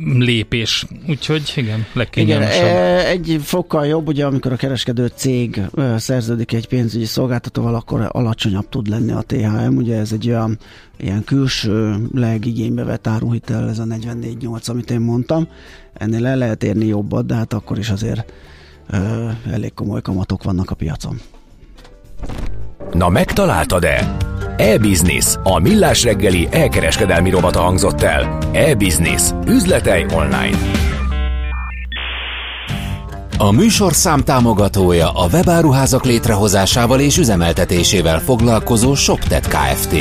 lépés. Úgyhogy igen, legkényelmesebb. Igen, egy fokkal jobb, ugye amikor a kereskedő cég szerződik egy pénzügyi szolgáltatóval, akkor alacsonyabb tud lenni a THM. Ugye ez egy olyan ilyen külső legigénybe vett áruhitel, ez a 44.8, amit én mondtam. Ennél el lehet érni jobbat, de hát akkor is azért ö, elég komoly kamatok vannak a piacon. Na megtaláltad-e? E-Business, a millás reggeli elkereskedelmi robata hangzott el. E-Business, üzletei online. A műsorszám támogatója a webáruházak létrehozásával és üzemeltetésével foglalkozó ShopTet Kft.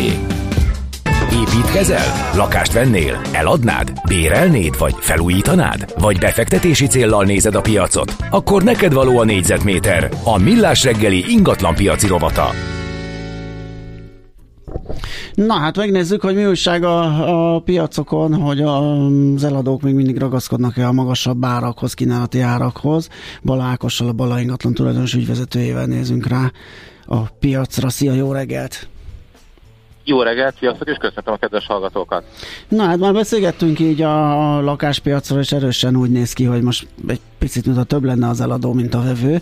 Építkezel? Lakást vennél? Eladnád? Bérelnéd? Vagy felújítanád? Vagy befektetési céllal nézed a piacot? Akkor neked való a négyzetméter, a millás reggeli ingatlan piaci rovata. Na hát megnézzük, hogy mi újság a, a piacokon, hogy az eladók még mindig ragaszkodnak-e a magasabb árakhoz, kínálati árakhoz. Bala Ákossal, a Bala ingatlan tulajdonos ügyvezetőjével nézünk rá a piacra. Szia, jó reggelt! Jó reggelt, sziasztok, és köszönöm a kedves hallgatókat. Na hát már beszélgettünk így a lakáspiacról, és erősen úgy néz ki, hogy most egy picit mintha több lenne az eladó, mint a vevő.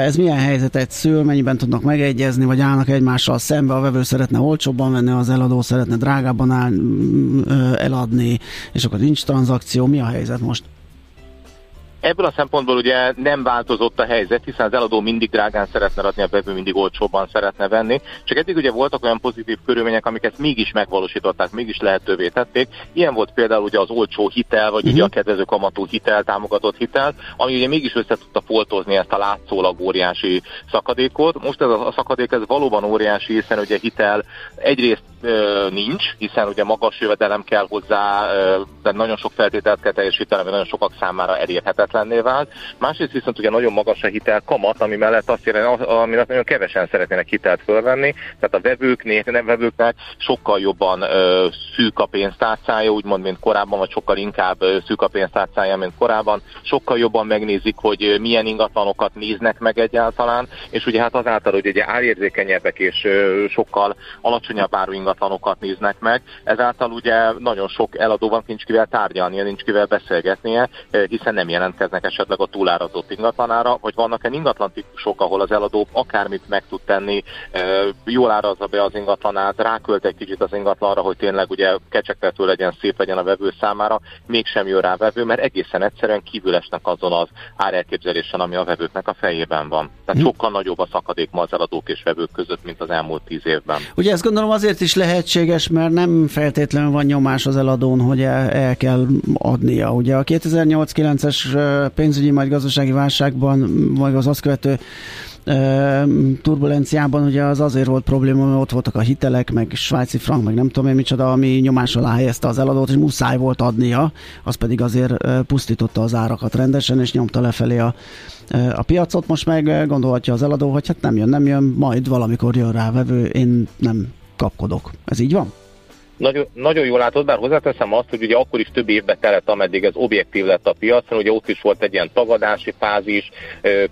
Ez milyen helyzetet szül, mennyiben tudnak megegyezni, vagy állnak egymással szembe, a vevő szeretne olcsóbban venni, az eladó szeretne drágábban áll, eladni, és akkor nincs tranzakció. Mi a helyzet most? Ebből a szempontból ugye nem változott a helyzet, hiszen az eladó mindig drágán szeretne adni, a vevő mindig olcsóbban szeretne venni. Csak eddig ugye voltak olyan pozitív körülmények, amiket mégis megvalósították, mégis lehetővé tették. Ilyen volt például ugye az olcsó hitel, vagy uh-huh. ugye a kedvező kamatú hitel, támogatott hitel, ami ugye mégis össze tudta foltozni ezt a látszólag óriási szakadékot. Most ez a szakadék ez valóban óriási, hiszen ugye hitel egyrészt nincs, hiszen ugye magas jövedelem kell hozzá, ö, de nagyon sok feltételt kell teljesíteni, ami nagyon sokak számára elérhetetlenné vált. Másrészt viszont ugye nagyon magas a hitel kamat, ami mellett azt jelenti, aminek nagyon kevesen szeretnének hitelt fölvenni, tehát a vevőknél, nem vevőknek sokkal jobban szűk a pénztárcája, úgymond, mint korábban, vagy sokkal inkább szűk a pénztárcája, mint korábban. Sokkal jobban megnézik, hogy milyen ingatlanokat néznek meg egyáltalán, és ugye hát azáltal, hogy ugye árérzékenyebbek és sokkal alacsonyabb áru ingatlanokat néznek meg, ezáltal ugye nagyon sok eladóban nincs kivel tárgyalnia, nincs kivel beszélgetnie, hiszen nem jelentkeznek esetleg a túlárazott ingatlanára, vagy vannak-e ingatlan típusok, ahol az eladó akármit meg tud tenni, jól árazza be az ingatlanát, rákölt egy kicsit az ingatlanra, hogy tényleg ugye kecsegtető legyen, szép legyen a vevő számára, mégsem jön rá vevő, mert egészen egyszerűen kívül esnek azon az árelképzelésen, ami a vevőknek a fejében van. Tehát hm. sokkal nagyobb a szakadék ma az eladók és vevők között, mint az elmúlt tíz évben. Ugye ezt gondolom azért is lehetséges, mert nem feltétlenül van nyomás az eladón, hogy el, el kell adnia. Ugye a 2008-9-es pénzügyi majd gazdasági válságban, vagy az azt követő turbulenciában ugye az azért volt probléma, mert ott voltak a hitelek, meg svájci frank, meg nem tudom én micsoda, ami nyomás alá helyezte az eladót, és muszáj volt adnia, az pedig azért pusztította az árakat rendesen, és nyomta lefelé a, a piacot. Most meg gondolhatja az eladó, hogy hát nem jön, nem jön, majd valamikor jön rá vevő, én nem kapkodok. Ez így van? Nagyon, nagyon jól látod, bár hozzáteszem azt, hogy ugye akkor is több évbe telett, ameddig ez objektív lett a piacon, ugye ott is volt egy ilyen tagadási fázis,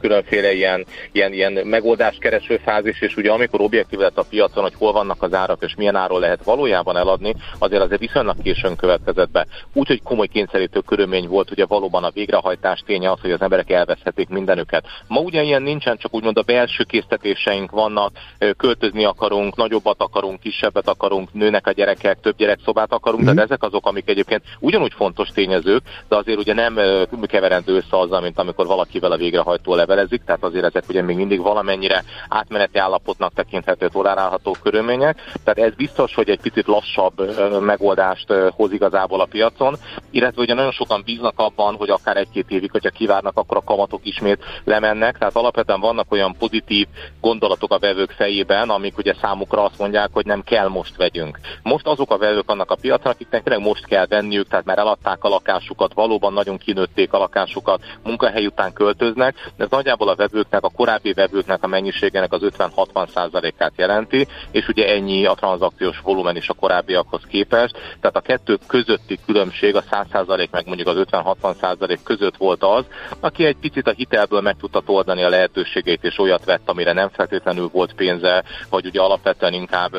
különféle ilyen, ilyen, ilyen megoldáskereső fázis, és ugye amikor objektív lett a piacon, hogy hol vannak az árak, és milyen áról lehet valójában eladni, azért azért viszonylag későn következett be. Úgyhogy komoly kényszerítő körülmény volt ugye valóban a végrehajtás ténye az, hogy az emberek elveszhetik mindenüket. Ma ugye ilyen nincsen, csak úgymond a belső késztetéseink vannak, költözni akarunk, nagyobbat akarunk, kisebbet akarunk, nőnek a gyerekek, több gyerekszobát akarunk, mm-hmm. tehát ezek azok, amik egyébként ugyanúgy fontos tényezők, de azért ugye nem keverendő össze azzal, mint amikor valakivel a végrehajtó levelezik, tehát azért ezek ugye még mindig valamennyire átmeneti állapotnak tekinthető tolerálható körülmények, tehát ez biztos, hogy egy picit lassabb megoldást hoz igazából a piacon, illetve ugye nagyon sokan bíznak abban, hogy akár egy-két évig, hogyha kivárnak, akkor a kamatok ismét lemennek, tehát alapvetően vannak olyan pozitív gondolatok a vevők fejében, amik ugye számukra azt mondják, hogy nem kell most vegyünk. Most azok azok a vevők vannak a piacon, akiknek tényleg most kell venniük, tehát már eladták a lakásukat, valóban nagyon kinőtték a lakásukat, munkahely után költöznek, ez nagyjából a vevőknek, a korábbi vevőknek a mennyiségének az 50-60%-át jelenti, és ugye ennyi a tranzakciós volumen is a korábbiakhoz képest, tehát a kettő közötti különbség a 100% meg mondjuk az 50-60% között volt az, aki egy picit a hitelből meg tudta oldani a lehetőségét, és olyat vett, amire nem feltétlenül volt pénze, vagy ugye alapvetően inkább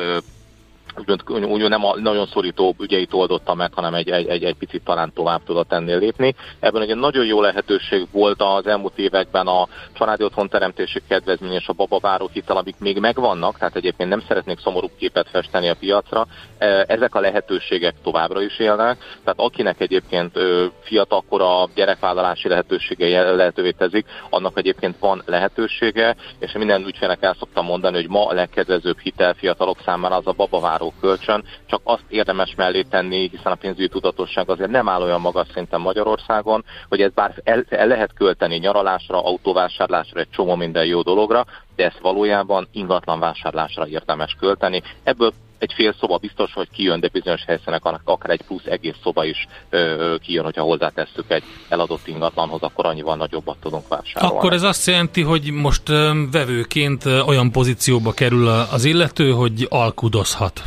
úgymond, úgy nem a nagyon szorító ügyeit oldotta meg, hanem egy, egy, egy, egy picit talán tovább tudott ennél lépni. Ebben egy nagyon jó lehetőség volt az elmúlt években a családi otthon teremtési kedvezmény és a babaváró hitel, amik még megvannak, tehát egyébként nem szeretnék szomorú képet festeni a piacra. E, ezek a lehetőségek továbbra is élnek, tehát akinek egyébként fiatalkora gyerekvállalási lehetősége lehetővé tezik, annak egyébként van lehetősége, és minden ügyfélnek el szoktam mondani, hogy ma a legkedvezőbb hitel fiatalok számára az a babaváró járó kölcsön, csak azt érdemes mellé tenni, hiszen a pénzügyi tudatosság azért nem áll olyan magas szinten Magyarországon, hogy ez bár el, el lehet költeni nyaralásra, autóvásárlásra, egy csomó minden jó dologra, de ezt valójában ingatlan vásárlásra érdemes költeni. Ebből egy fél szoba biztos, hogy kijön, de bizonyos helyszínek akár egy plusz egész szoba is ö, kijön, hogyha hozzátesszük egy eladott ingatlanhoz, akkor annyival nagyobbat tudunk vásárolni. Akkor ez azt jelenti, hogy most vevőként olyan pozícióba kerül az illető, hogy alkudozhat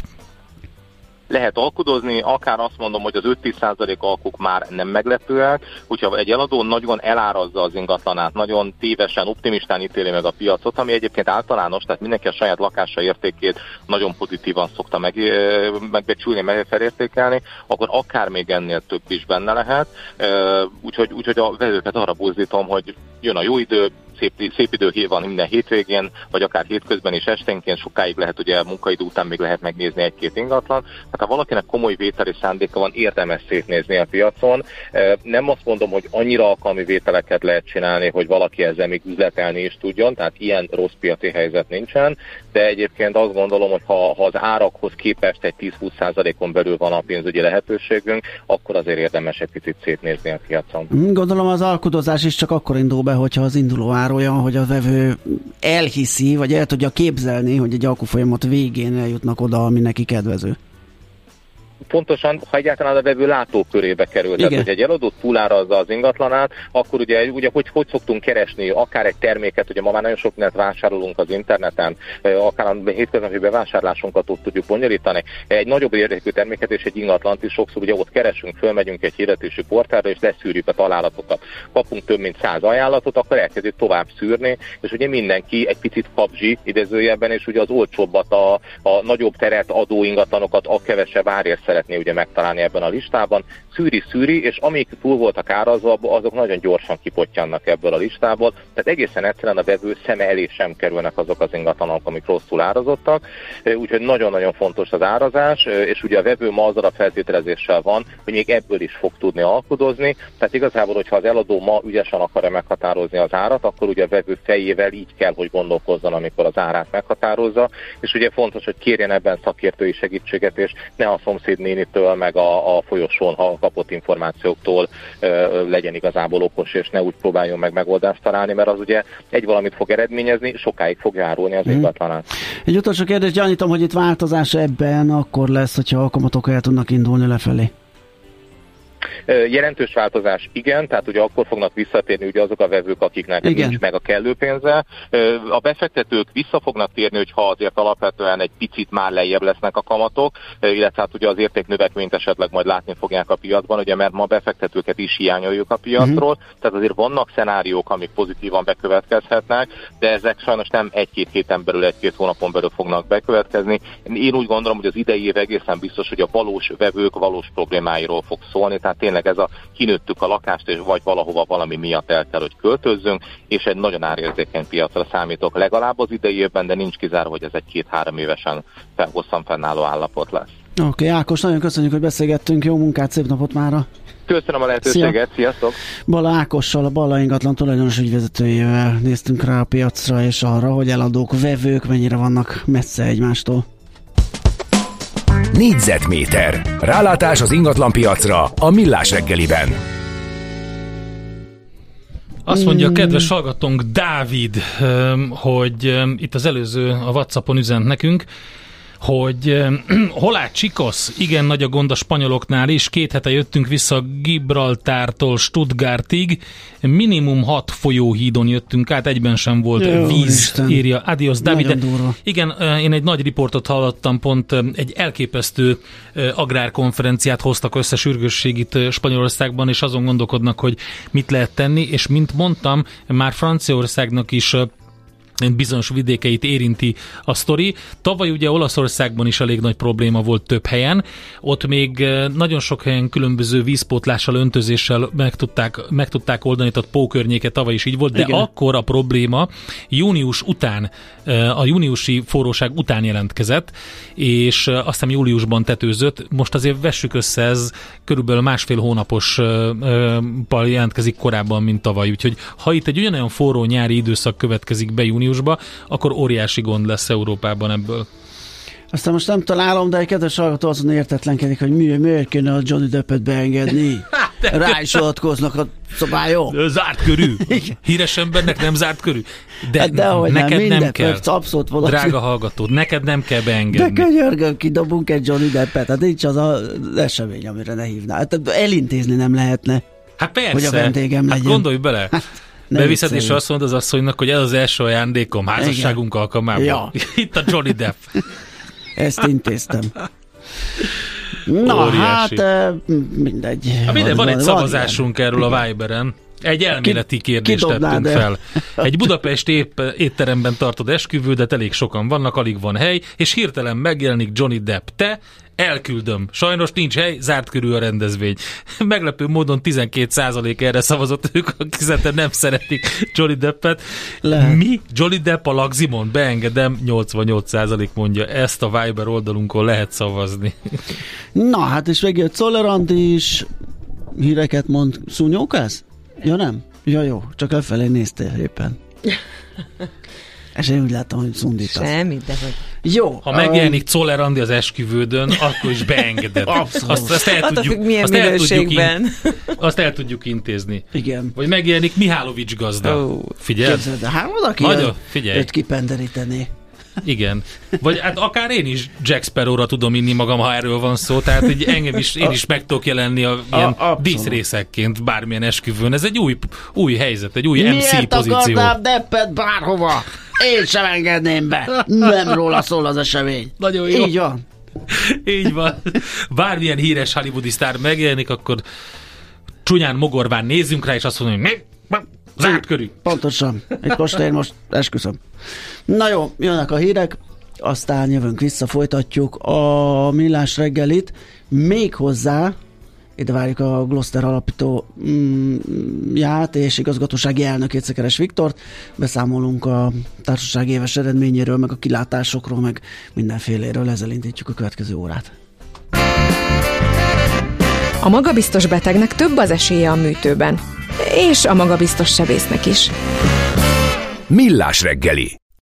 lehet alkudozni, akár azt mondom, hogy az 5-10% alkuk már nem meglepőek, hogyha egy eladó nagyon elárazza az ingatlanát, nagyon tévesen, optimistán ítéli meg a piacot, ami egyébként általános, tehát mindenki a saját lakása értékét nagyon pozitívan szokta meg, megbecsülni, meg akkor akár még ennél több is benne lehet. Úgyhogy, úgyhogy a vevőket arra buzdítom, hogy jön a jó idő, szép, szép idő van minden hétvégén, vagy akár hétközben is esténként, sokáig lehet ugye munkaidő után még lehet megnézni egy-két ingatlan. Tehát ha valakinek komoly vételi szándéka van, érdemes szétnézni a piacon. Nem azt mondom, hogy annyira alkalmi vételeket lehet csinálni, hogy valaki ezzel még üzletelni is tudjon, tehát ilyen rossz piaci helyzet nincsen, de egyébként azt gondolom, hogy ha, ha az árakhoz képest egy 10-20%-on belül van a pénzügyi lehetőségünk, akkor azért érdemes egy picit szétnézni a piacon. Gondolom az alkudozás is csak akkor indul be, hogyha az induló ár olyan, hogy a vevő elhiszi, vagy el tudja képzelni, hogy egy alkufolyamat végén eljutnak oda, ami neki kedvező pontosan, ha egyáltalán a vevő látókörébe kerül. Igen. Tehát, hogy egy eladott túlárazza az ingatlanát, akkor ugye, ugye hogy, hogy szoktunk keresni akár egy terméket, ugye ma már nagyon sok mindent vásárolunk az interneten, akár a hétköznapi bevásárlásunkat ott tudjuk bonyolítani. Egy nagyobb értékű terméket és egy ingatlant is sokszor ugye ott keresünk, fölmegyünk egy hirdetési portálra, és leszűrjük a találatokat. Kapunk több mint száz ajánlatot, akkor elkezdjük tovább szűrni, és ugye mindenki egy picit kapzsi idézőjelben, és ugye az olcsóbbat, a, a nagyobb teret adó ingatlanokat a kevesebb árért szeretné ugye megtalálni ebben a listában. Szűri-szűri, és amik túl voltak árazva, azok nagyon gyorsan kipottyannak ebből a listából. Tehát egészen egyszerűen a vevő szeme elé sem kerülnek azok az ingatlanok, amik rosszul árazottak. Úgyhogy nagyon-nagyon fontos az árazás, és ugye a vevő ma azzal a feltételezéssel van, hogy még ebből is fog tudni alkudozni. Tehát igazából, hogyha az eladó ma ügyesen akarja meghatározni az árat, akkor ugye a vevő fejével így kell, hogy gondolkozzon, amikor az árát meghatározza. És ugye fontos, hogy kérjen ebben szakértői segítséget, és ne a szomszéd nénitől, meg a, a folyosón kapott információktól legyen igazából okos, és ne úgy próbáljon meg megoldást találni, mert az ugye egy valamit fog eredményezni, sokáig fog járulni az mm. ingatlanán. Egy utolsó kérdés, gyanítom, hogy itt változás ebben akkor lesz, hogyha a kamatok el tudnak indulni lefelé. Jelentős változás igen, tehát ugye akkor fognak visszatérni ugye azok a vevők, akiknek igen. nincs meg a kellő pénze. A befektetők vissza fognak térni, hogyha azért alapvetően egy picit már lejjebb lesznek a kamatok, illetve hát ugye az értéknövekményt esetleg majd látni fogják a piacban, ugye mert ma befektetőket is hiányoljuk a piacról, uh-huh. tehát azért vannak szenáriók, amik pozitívan bekövetkezhetnek, de ezek sajnos nem egy-két héten belül, egy-két hónapon belül fognak bekövetkezni. Én úgy gondolom, hogy az idei év egészen biztos, hogy a valós vevők valós problémáiról fog szólni, tehát tényleg ez a kinőttük a lakást, és vagy valahova valami miatt el kell, hogy költözzünk, és egy nagyon árérzékeny piacra számítok legalább az idei évben, de nincs kizárva, hogy ez egy két-három évesen hosszan fennálló állapot lesz. Oké, okay, Ákos, nagyon köszönjük, hogy beszélgettünk, jó munkát, szép napot mára! Köszönöm a lehetőséget, Szia. sziasztok! Bala Ákossal, a Bala ingatlan tulajdonos ügyvezetőjével néztünk rá a piacra és arra, hogy eladók, vevők mennyire vannak messze egymástól. Négyzetméter. Rálátás az ingatlan piacra a Millás reggeliben. Azt mondja a kedves hallgatónk Dávid, hogy itt az előző a Whatsappon üzent nekünk, hogy Holá Csikosz, igen nagy a gond a spanyoloknál is, két hete jöttünk vissza Gibraltártól Stuttgartig, minimum hat folyóhídon jöttünk át, egyben sem volt Jó, víz, Isten. írja Adios David. Igen, én egy nagy riportot hallottam, pont egy elképesztő agrárkonferenciát hoztak össze sürgősségit Spanyolországban, és azon gondolkodnak, hogy mit lehet tenni, és mint mondtam, már Franciaországnak is bizonyos vidékeit érinti a sztori. Tavaly ugye Olaszországban is elég nagy probléma volt több helyen, ott még nagyon sok helyen különböző vízpótlással, öntözéssel meg tudták, meg tudták oldani, tehát pókörnyéke tavaly is így volt, de Igen. akkor a probléma június után, a júniusi forróság után jelentkezett, és eh, aztán júliusban tetőzött. Most azért vessük össze, ez körülbelül másfél hónapos jelentkezik korábban, mint tavaly, úgyhogy ha itt egy ugyanolyan forró nyári időszak következik be június júniusba, akkor óriási gond lesz Európában ebből. Aztán most nem találom, de egy kedves hallgató azon értetlenkedik, hogy miért, miért kéne a Johnny Deppet beengedni. Hát, Rá is alatkoznak a szabályok. Zárt körű. Híres embernek nem zárt körű. De, hát de neked nem, nem kell. Abszolút valaki. Drága hallgató, neked nem kell beengedni. De könyörgöm, kidobunk egy Johnny Deppet. Hát nincs az az esemény, amire ne hívnál. Hát elintézni nem lehetne. Hát persze. Hogy a vendégem legyen. Hát gondolj bele. Hát, Beviszed, és azt mondod az asszonynak, hogy ez az első ajándékom házasságunk Igen. alkalmával. Ja. Itt a Johnny Depp. Ezt intéztem. Na Óriási. hát mindegy. Ha minden, van, van egy szavazásunk van, erről a Viberen. Egy elméleti kérdést Ki tettünk fel. Egy Budapest épp, étteremben tartod esküvődet, elég sokan vannak, alig van hely, és hirtelen megjelenik Johnny Depp. Te elküldöm. Sajnos nincs hely, zárt körül a rendezvény. Meglepő módon 12% erre szavazott ők, akik szerintem nem szeretik Johnny Deppet. Lehet. Mi? Johnny Depp a Lagzimon? Beengedem, 88% mondja. Ezt a Viber oldalunkon lehet szavazni. Na, hát és megjött Czoller is, híreket mond. Szúnyókász? Ja nem? Ja jó, csak lefelé néztél éppen. És én úgy láttam, hogy szundítasz. Semmit, de hogy... Jó. Ha megjelenik Czoller Andi az esküvődön, akkor is beengeded. Abszolút. Azt, azt el tudjuk, függ, milyen azt el tudjuk, in, azt el tudjuk intézni. Igen. Vagy megjelenik Mihálovics gazda. Ó. Figyelj, Képzeld, hát valaki Nagyon, figyelj. őt kipenderíteni. Igen. Vagy hát akár én is Jack Sparrow-ra tudom inni magam, ha erről van szó, tehát így engem is, én is meg tudok jelenni a, ilyen abszolút. díszrészekként bármilyen esküvőn. Ez egy új, új helyzet, egy új MC Miért pozíció. akarnám Deppet bárhova? Én sem engedném be. Nem róla szól az esemény. Nagyon jó. Így van. Így van. Bármilyen híres hollywoodi sztár megjelenik, akkor csúnyán mogorván nézzünk rá, és azt mondjuk, mi? Zárt körű. Pontosan. Itt most én most esküszöm. Na jó, jönnek a hírek, aztán jövünk vissza, folytatjuk a millás reggelit, még hozzá ide várjuk a Gloster alapító mm, ját és igazgatósági elnökét Szekeres Viktort. Beszámolunk a társaság éves eredményéről, meg a kilátásokról, meg mindenféléről. Ezzel indítjuk a következő órát. A magabiztos betegnek több az esélye a műtőben. És a magabiztos sebésznek is. Millás reggeli.